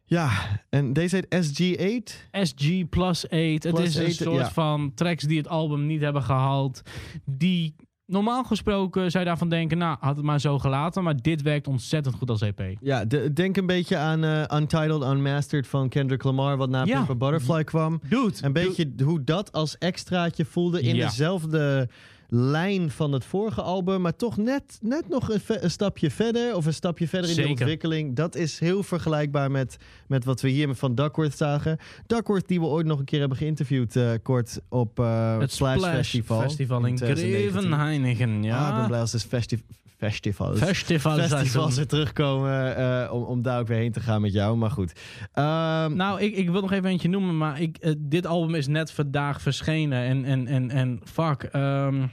Ja, en deze heet SG8. SG plus 8. Het is een 8, soort ja. van tracks die het album niet hebben gehaald. Die normaal gesproken zou je daarvan denken, nou had het maar zo gelaten. Maar dit werkt ontzettend goed als EP. Ja, de- denk een beetje aan eh, Untitled Unmastered van Kendrick Lamar, wat na Ja. Butterfly kwam. Dude. Een beetje hoe dat als extraatje voelde in Ja. dezelfde lijn van het vorige album, maar toch net, net nog een, stapje verder of een stapje verder in de ontwikkeling. Dat is heel vergelijkbaar met, met wat we hier van Duckworth zagen. Duckworth die we ooit nog een keer hebben geïnterviewd eh, kort op eh het Splash, Festival. Festival in 2019. Grevenheinigen. Ja. Ah, ik ben blij als het festi festivals. Festival festivals weer terugkomen eh, om, om daar ook weer heen te gaan met jou. Maar goed. Ehm, Nou, ik, ik wil nog even eentje noemen, maar ik, dit album is net vandaag verschenen. En, en, en, en fuck, ehm,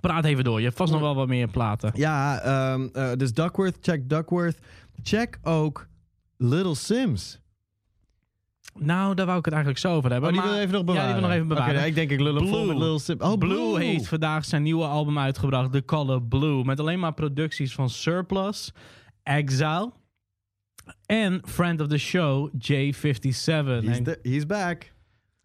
praat even door. Je hebt vast nog wel wat meer platen. Ja, ehm, eh, dus Duckworth, check Duckworth. Check ook Little Sims. Nou, daar wou ik het eigenlijk zo over hebben. Oh, die maar- wil je even nog bewaren? Ja, die wil nog even bewaren. ik denk ik lul hem vol Blue. met Little Sims. Oh, Blue, heeft vandaag zijn nieuwe album uitgebracht, The Color Blue. Met alleen maar producties van Surplus, Exile en friend of the show, J57. He's, the- he's back.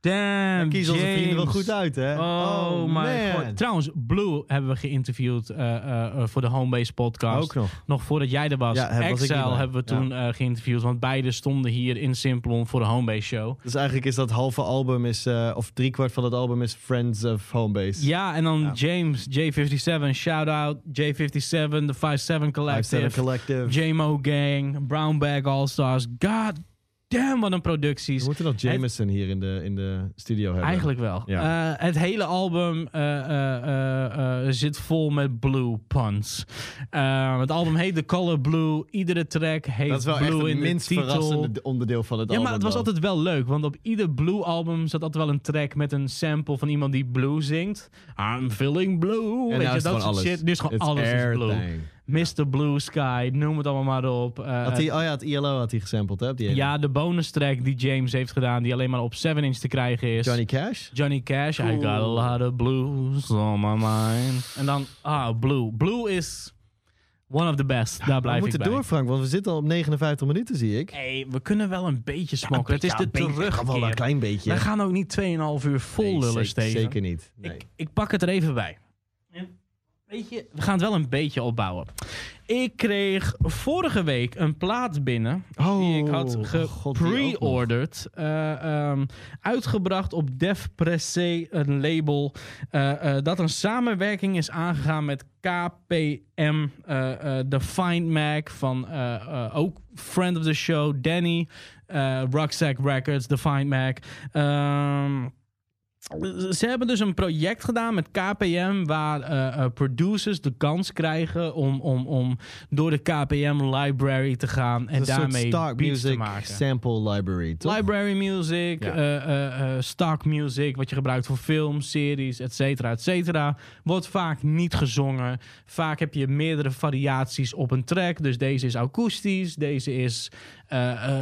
Damn, Dan kiezen onze vrienden wel goed uit, hè? Oh, my man. god. Trouwens, Blue hebben we geïnterviewd eh, eh, eh, voor de Homebase podcast. Ook nog. Nog voordat jij er was. Ja, heb- was Excel hebben we toen geïnterviewd. Want beide stonden hier in Simplon voor de Homebase show. Dus eigenlijk is dat halve album, is, of driekwart van het album is Friends of Homebase. Ja, en dan Ja. James, J57, shout out. J57, the 57 Collective. 57 Collective. JMO Gang, Brown Bag All Stars. God damn, wat een producties. We moeten nog Jameson hier in de, in de studio hebben. Eigenlijk wel. Ja. Eh, het hele album eh, eh, zit vol met blue puns. Het album heet The Color Blue. Iedere track heeft dat is wel blue echt in het minst verrassende onderdeel van het Ja, album. maar het was dan. altijd wel leuk, want op ieder Blue album zat altijd wel een track met een sample van iemand die Blue zingt. I'm feeling blue. En Weet nou je, dat gewoon soort alles. shit. Nu is gewoon It's alles is blue. Mr. Blue Sky, noem het allemaal maar op. Eh, Had hij, oh ja, het ILO had hij gesampled, hè? Die ja, de bonus track die James heeft gedaan, die alleen maar op 7 inch te krijgen is. Johnny Cash? Johnny Cash, I got a lot of blues on my mind. En dan, ah, Blue. Blue is one of the best. Daar We blijf ik moeten bij. door, Frank, want we zitten al op 59 minuten, zie ik. Hey, we kunnen wel een beetje smokkelen. het is Ja, de kan wel een terugkeer. klein beetje. We gaan ook niet 2,5 uur vol Nee, lullen, Steven. Zeker niet. Nee. Ik, ik pak het er even bij. En Weet je, we gaan het wel een beetje opbouwen. Ik kreeg vorige week een plaat binnen. die ik had Oh, nog. gepre-ordered. eh, ehm, uitgebracht op Def Pressé, een label. eh, eh, dat een samenwerking is aangegaan met KPM. The Find Mac van ook friend of the show, Danny. Rucksack Records, The Find Mac. Ehm ze hebben dus een project gedaan met KPM waar eh, eh, producers de kans krijgen om, om, om door de KPM library te gaan en daarmee stock beats te music maken. sample library, toch? Library music, Ja. eh, stock music, wat je gebruikt voor films, series, et cetera, et cetera. Wordt vaak niet gezongen. Vaak heb je meerdere variaties op een track. Dus deze is akoestisch, deze is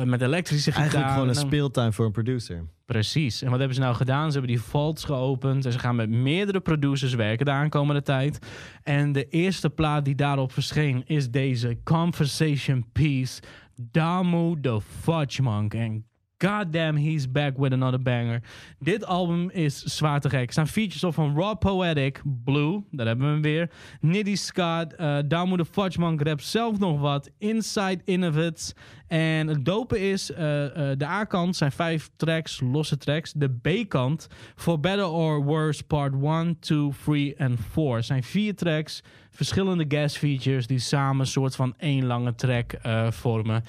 met elektrische gitaar. Eigenlijk gewoon een speeltuin voor een producer. Precies. En wat hebben ze nou gedaan? Ze hebben die vaults geopend en ze gaan met meerdere producers werken de aankomende tijd. En de eerste plaat die daarop verscheen is deze Conversation Piece, Damu the Fudge Monk. En goddamn, he's back with another banger. Dit album is zwaar te gek. Er staan features op van Raw Poetic, Blue, daar hebben we hem weer. Nitty Scott, eh Damu the Fudge Monk rapt zelf nog wat. Inside Innovates. En het dope is, eh, eh, de A-kant zijn vijf tracks, losse tracks. De B-kant, For Better or Worse, part 1, 2, 3 en 4. zijn vier tracks, verschillende guest features... die samen een soort van één lange track vormen.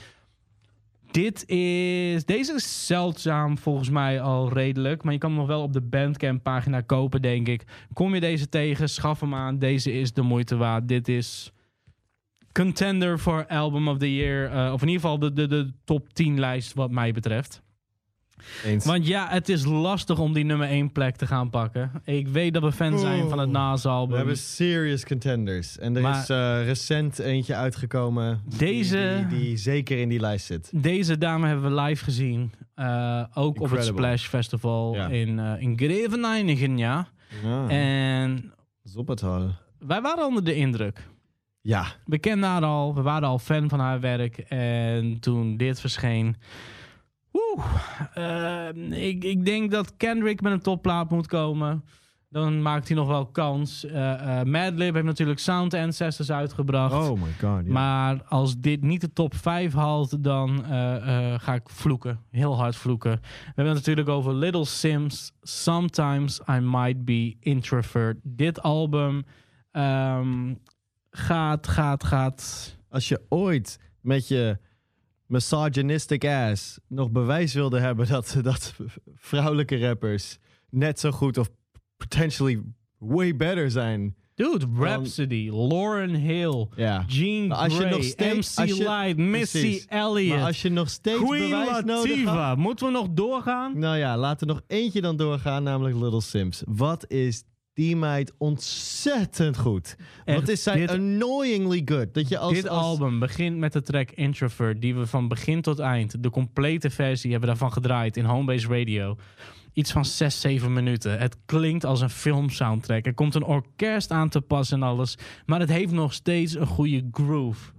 Dit is, deze is zeldzaam volgens mij al redelijk. Maar je kan hem nog wel op de Bandcamp pagina kopen, denk ik. Kom je deze tegen, schaf hem aan. Deze is de moeite waard. Dit is contender voor Album of the Year. eh, of in ieder geval de, de, de top 10 lijst wat mij betreft. Eens. Want ja, het is lastig om die nummer 1 plek te gaan pakken. Ik weet dat we fan zijn van het Nas-album. We hebben serious contenders. En er Maar- is eh, recent eentje uitgekomen. die- Deze- Die, die zeker in die lijst zit. Deze dame hebben we live gezien. Eh, ook op het. Splash Festival Ja. in, eh in Grevenijnigen, ja. Ja, En Zoppetal. wij waren onder de indruk. Ja, We kenden haar al, we waren al fan van haar werk. En toen dit verscheen. Woe, eh, ik, ik denk dat Kendrick met een topplaat moet komen. Dan maakt hij nog wel kans. Eh eh Madlib heeft natuurlijk Sound Ancestors uitgebracht. oh my god. Maar als dit niet de top 5 haalt, dan eh, ga ik vloeken. Heel hard vloeken. We hebben het natuurlijk over Little Sims. Sometimes I Might Be Introvert. Dit album ehm, gaat, gaat, gaat. Als je ooit met je misogynistic ass nog bewijs wilde hebben dat, dat vrouwelijke rappers net zo goed of potentially way better zijn. Dude, Rhapsody, Lauren Hill, Ja. Gene Maar als je Gray, nog steeds- MC Light, Missy Precies. Elliott, Maar als je nog steeds Queen bewijs nodig hebt... Latifah. Moeten we nog doorgaan? Nou ja, laten we nog eentje dan doorgaan, namelijk Little Sims. Wat is die meid ontzettend goed. Echt, Wat is zij dit- annoyingly good. Dat je als, Dit als- album begint met de track Introvert, die we van begin tot eind, de complete versie hebben daarvan gedraaid in Homebase Radio. Iets van 6, 7 minuten. Het klinkt als een filmsoundtrack. Er komt een orkest aan te pas en alles. Maar het heeft nog steeds een goede groove.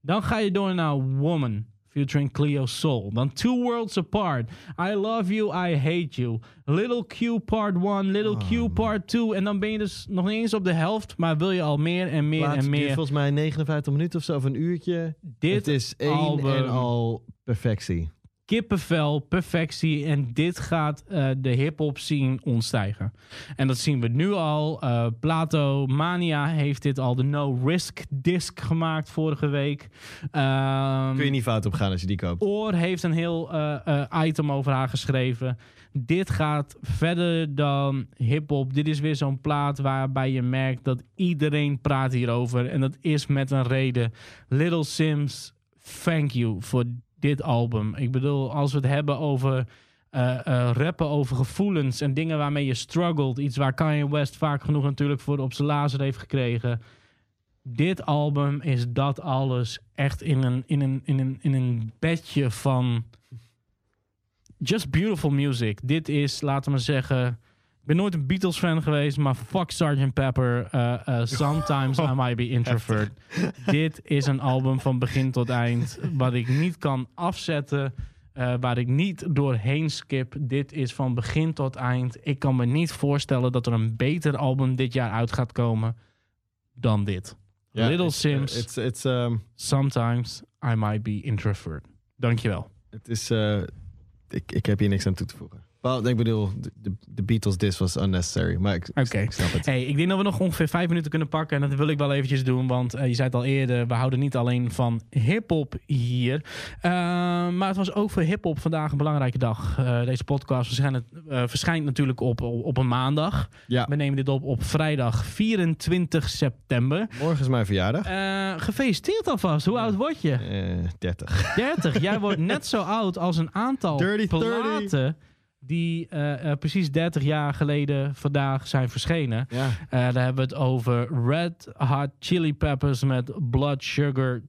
Dan ga je door naar Woman featuring Cleo Soul. Dan Two Worlds Apart, I Love You, I Hate You. Little Q Part 1, Little Q Part 2. En dan ben je dus nog niet eens op de helft, maar wil je al meer en meer en duurt meer. volgens mij 59 minuten of zo, of een uurtje. Dit het is één album- en al perfectie. Kippenvel, perfectie. En dit gaat eh, de hip-hop scene ontstijgen. En dat zien we nu al. Eh, Plato Mania heeft dit al de No Risk disc gemaakt vorige week. Ehm, Kun je niet fout op gaan als je die koopt. Oor heeft een heel eh, item over haar geschreven. Dit gaat verder dan hip-hop. Dit is weer zo'n plaat waarbij je merkt dat iedereen praat hierover. En dat is met een reden. Little Sims, thank you voor dit album. Ik bedoel, als we het hebben over eh, eh, rappen over gevoelens en dingen waarmee je struggelt. Iets waar Kanye West vaak genoeg natuurlijk voor op zijn lazer heeft gekregen. Dit album is dat alles echt in een, in een, in een, in een bedje van just beautiful music. Dit is, laten we zeggen, ik ben nooit een Beatles fan geweest, maar fuck Sgt. Pepper. eh, eh, sometimes I might be introvert. Dit is een album van begin tot eind, wat ik niet kan afzetten. eh, waar ik niet doorheen skip. Dit is van begin tot eind. Ik kan me niet voorstellen dat er een beter album dit jaar uit gaat komen dan dit. Little it's, Sims. uh, It's, it's, um, Sometimes I might be introvert. Dankjewel. het is, uh, ik, ik heb hier niks aan toe te voegen. Wel, ik bedoel, de, Beatles disc was unnecessary. Maar ik, snap het. Hey, ik denk dat we nog ongeveer vijf minuten kunnen pakken. En dat wil ik wel eventjes doen. Want eh, je zei het al eerder. We houden niet alleen van hip-hop hier. Eh, maar het was ook voor hip-hop vandaag een belangrijke dag. Eh, deze podcast verschijnt, verschijnt natuurlijk op, op een maandag. Ja, We nemen dit op op vrijdag 24 september. morgen is mijn verjaardag. Gefeliciteerd alvast. Hoe oud word je? Eh 30. 30. Jij wordt net zo oud als een aantal Dirty 30. Die eh, eh, precies 30 jaar geleden vandaag zijn verschenen. Ja. Eh, daar hebben we het over Red Hot Chili Peppers met Blood Sugar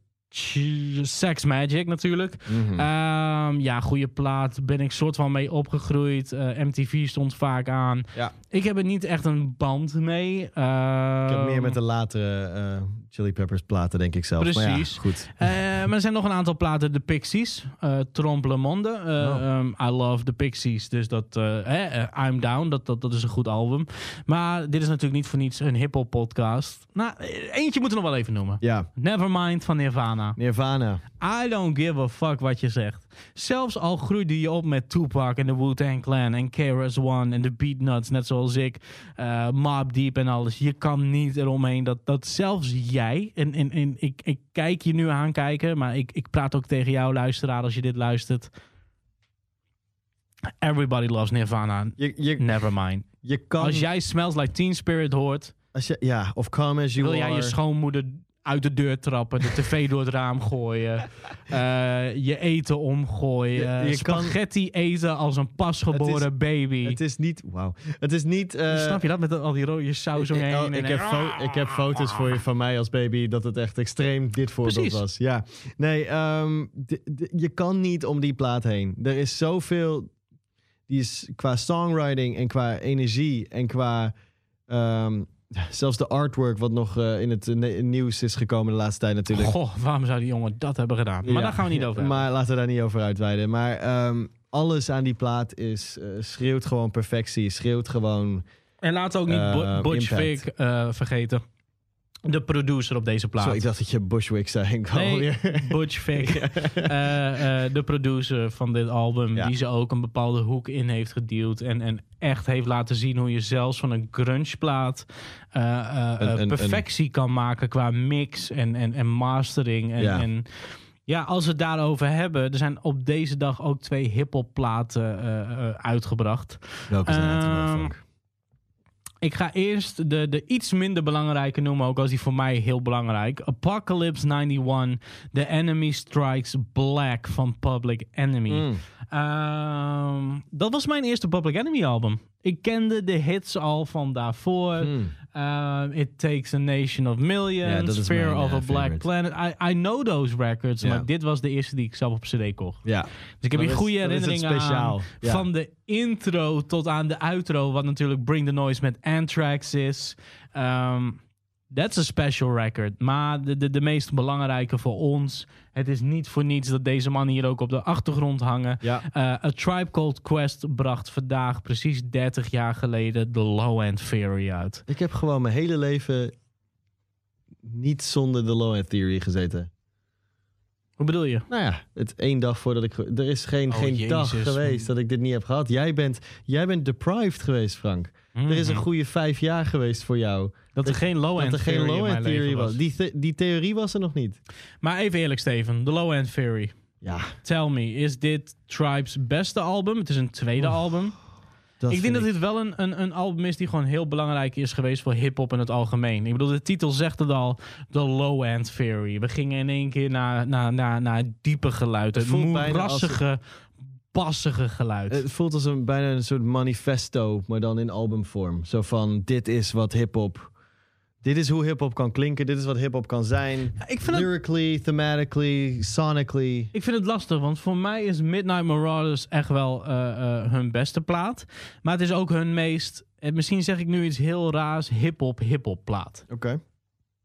Sex Magic natuurlijk. Mhm. Ehm, ja, goede plaat. Ben ik soort van mee opgegroeid. Eh, MTV stond vaak aan. Ja. Ik heb er niet echt een band mee. Ehm, Ik heb meer met de latere eh, Chili Peppers platen, denk ik zelf. Maar Precies. ja, goed. Maar er zijn nog een aantal platen. De Pixies. eh Trompe le Monde. Oh. ehm, I love the Pixies. Dus dat... eh, I'm Down. Dat, dat, dat is een goed album. Maar dit is natuurlijk niet voor niets een hip-hop podcast. Nou, eentje moeten we nog wel even noemen. Ja, Nevermind van Nirvana. Nirvana. I don't give a fuck wat je zegt. Zelfs al groeide je op met Tupac en de Wu-Tang Clan en KRS-One en de Beatnuts, net zoals ik, eh Mob Deep en alles. Je kan niet eromheen dat, dat zelfs jij, en, en, en ik, ik kijk je nu aankijken, maar ik, ik praat ook tegen jou, luisteraar, als je dit luistert. Everybody loves Nirvana. Je, je, Nevermind. je kan... Als jij Smells Like Teen Spirit hoort, Als je, ja, of Come As You wil jij je schoonmoeder uit de deur trappen, de tv door het raam gooien, eh, je eten omgooien, Je- je spaghetti eten als een pasgeboren Het baby. Het is niet... Wauw. Het is niet... eh, Snap je dat met al die rode saus om je ik, heen? oh, ik, heb ik heb foto's voor je van mij als baby dat het echt extreem dit voorbeeld Precies. was. Ja. Nee, ehm, je kan niet om die plaat heen. Er is zoveel... Die is qua songwriting en qua energie en qua... ehm, zelfs de artwork wat nog eh, in het eh, nieuws is gekomen de laatste tijd natuurlijk. Goh, waarom zou die jongen dat hebben gedaan? Maar Ja, daar gaan we niet over hebben. Maar laten we daar niet over uitweiden. Maar ehm, alles aan die plaat is, eh, schreeuwt gewoon perfectie. Schreeuwt gewoon... En laten we ook niet Bu- Butch. Vig vergeten. De producer op deze plaat. Zo, ik dacht dat je Bushwick zei. Ik Nee, weer- Butch Vig. Eh, eh, de producer van dit album. Ja. Die ze ook een bepaalde hoek in heeft gedeeld. En, en echt heeft laten zien hoe je zelfs van een grunge plaat eh, Een- een- perfectie kan maken qua mix en, en, en mastering. En, Ja. en ja, als we het daarover hebben. Er zijn op deze dag ook twee hip-hop platen uitgebracht. Welke zijn het? Ik ga eerst de, de iets minder belangrijke noemen, ook als die voor mij heel belangrijk. Apocalypse 91, The Enemy Strikes Black van Public Enemy. Mm. Ehm, dat was mijn eerste Public Enemy album. Ik kende de hits al van daarvoor. Mm. Ehm, It Takes a Nation of Millions, Fear of eh, a Black favorite. Planet. I, I know those records, maar dit was de eerste die ik zelf op cd kocht. Ja. Dus ik heb hier goede herinneringen aan. Ja. Van de intro tot aan de outro. Wat natuurlijk Bring the Noise met Anthrax is. Ehm, That's a special record. Maar de, de, de meest belangrijke voor ons. Het is niet voor niets dat deze mannen hier ook op de achtergrond hangen. Ja. Eh, A Tribe Called Quest bracht vandaag precies 30 jaar geleden de Low End Theory uit. Ik heb gewoon mijn hele leven niet zonder de Low End Theory gezeten. Hoe bedoel je? Nou ja, het één dag voordat ik... Er is geen, Oh, geen dag geweest dat ik dit niet heb gehad. Jij bent, jij bent deprived geweest, Frank. Er is een Mhm. goede vijf jaar geweest voor jou. Dat er geen Low Dat End geen Theory Low End was. was. Die, the- die theorie was er nog niet. Maar even eerlijk, Steven. De Low End Theory. Ja, Tell me, is dit Tribe's beste album? Het is een tweede album. ik denk dat dit wel een, een, een album is die gewoon heel belangrijk is geweest voor hip-hop in het algemeen. Ik bedoel, de titel zegt het al: The Low End Theory. We gingen in één keer naar, naar, naar, diepe geluid. Het, moerassige, bassige geluid. Het voelt als een, bijna een soort manifesto, maar dan in albumvorm. Zo van, dit is wat hip-hop... Dit is hoe hip-hop kan klinken. Dit is wat hip-hop kan zijn. ik, vind het, Lyrically, thematically, sonically. ik vind het lastig, want voor mij is Midnight Marauders echt wel eh, eh, hun beste plaat. Maar het is ook hun meest, eh, misschien zeg ik nu iets heel raars, hip-hop, hip-hop plaat. Oké.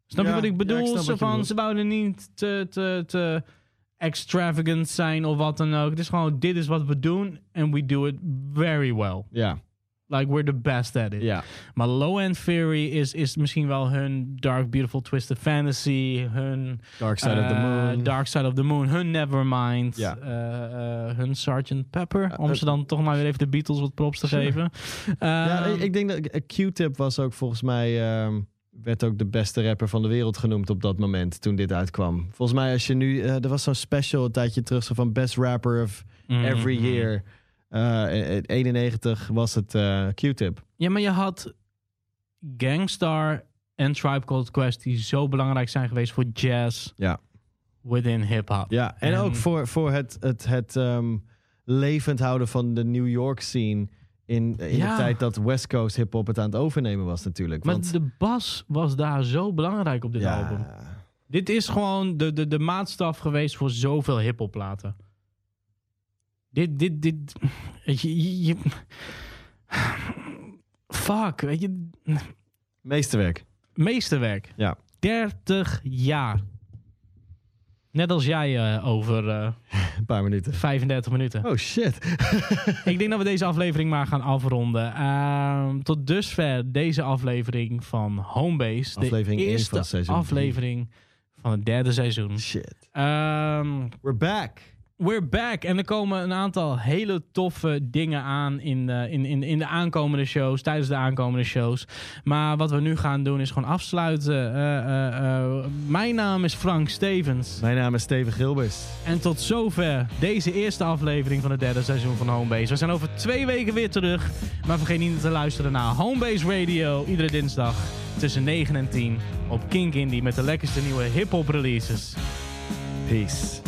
Snap je Ja, wat ik ja, bedoel? ik snap Zo wat je van, ze wouden niet te, te, te extravagant zijn of wat dan ook. Het is gewoon, dit is wat we doen en we do it very well. Ja, Like, we're the best at it. ja. Maar Low End Theory is, is misschien wel hun Dark Beautiful Twisted Fantasy, hun Dark Side of the eh, Moon. Dark Side of the Moon, hun Nevermind, Ja. eh, eh, hun Sgt. Pepper. Om ze dan toch maar weer even de Beatles wat props te Sure. geven. ja, Ehm, ik, ik denk dat Q-Tip was ook volgens mij... ehm, werd ook de beste rapper van de wereld genoemd op dat moment, toen dit uitkwam. Volgens mij als je nu... eh, er was zo'n special een tijdje terug, zo van Best Rapper of Every mhm. Year. Eh, in 91 was het eh, Q-Tip. Ja, maar je had Gangstar en Tribe Called Quest die zo belangrijk zijn geweest voor jazz Ja. within hip-hop. Ja, en En- ook voor, voor het, het, het ehm, levend houden van de New York scene. In, in Ja. de tijd dat West Coast hip-hop het aan het overnemen was, natuurlijk. Maar Want, de bas was daar zo belangrijk op dit ja, album. Dit is gewoon de, de, de maatstaf geweest voor zoveel hip-hop platen. Dit, dit, dit. je- fuck, weet je. meesterwerk. Meesterwerk. Ja. 30 jaar. Net als jij eh, over eh, Een paar minuten. 35 minuten. Oh shit. Ik denk dat we deze aflevering maar gaan afronden. Ehm, tot dusver deze aflevering van Homebase. Aflevering de eerste van aflevering van het derde seizoen. Shit. Ehm, We're back. We're back. En er komen een aantal hele toffe dingen aan in de, in, in, in de aankomende shows. Tijdens de aankomende shows. Maar wat we nu gaan doen is gewoon afsluiten. Eh, eh, eh, mijn naam is Frank Stevens. Mijn naam is Steven Gilbers. En tot zover deze eerste aflevering van het derde seizoen van Homebase. We zijn over twee weken weer terug. Maar vergeet niet te luisteren naar Homebase Radio. Iedere dinsdag tussen 9 en 10 op Kink Indie. Met de lekkerste nieuwe hip-hop releases. Peace.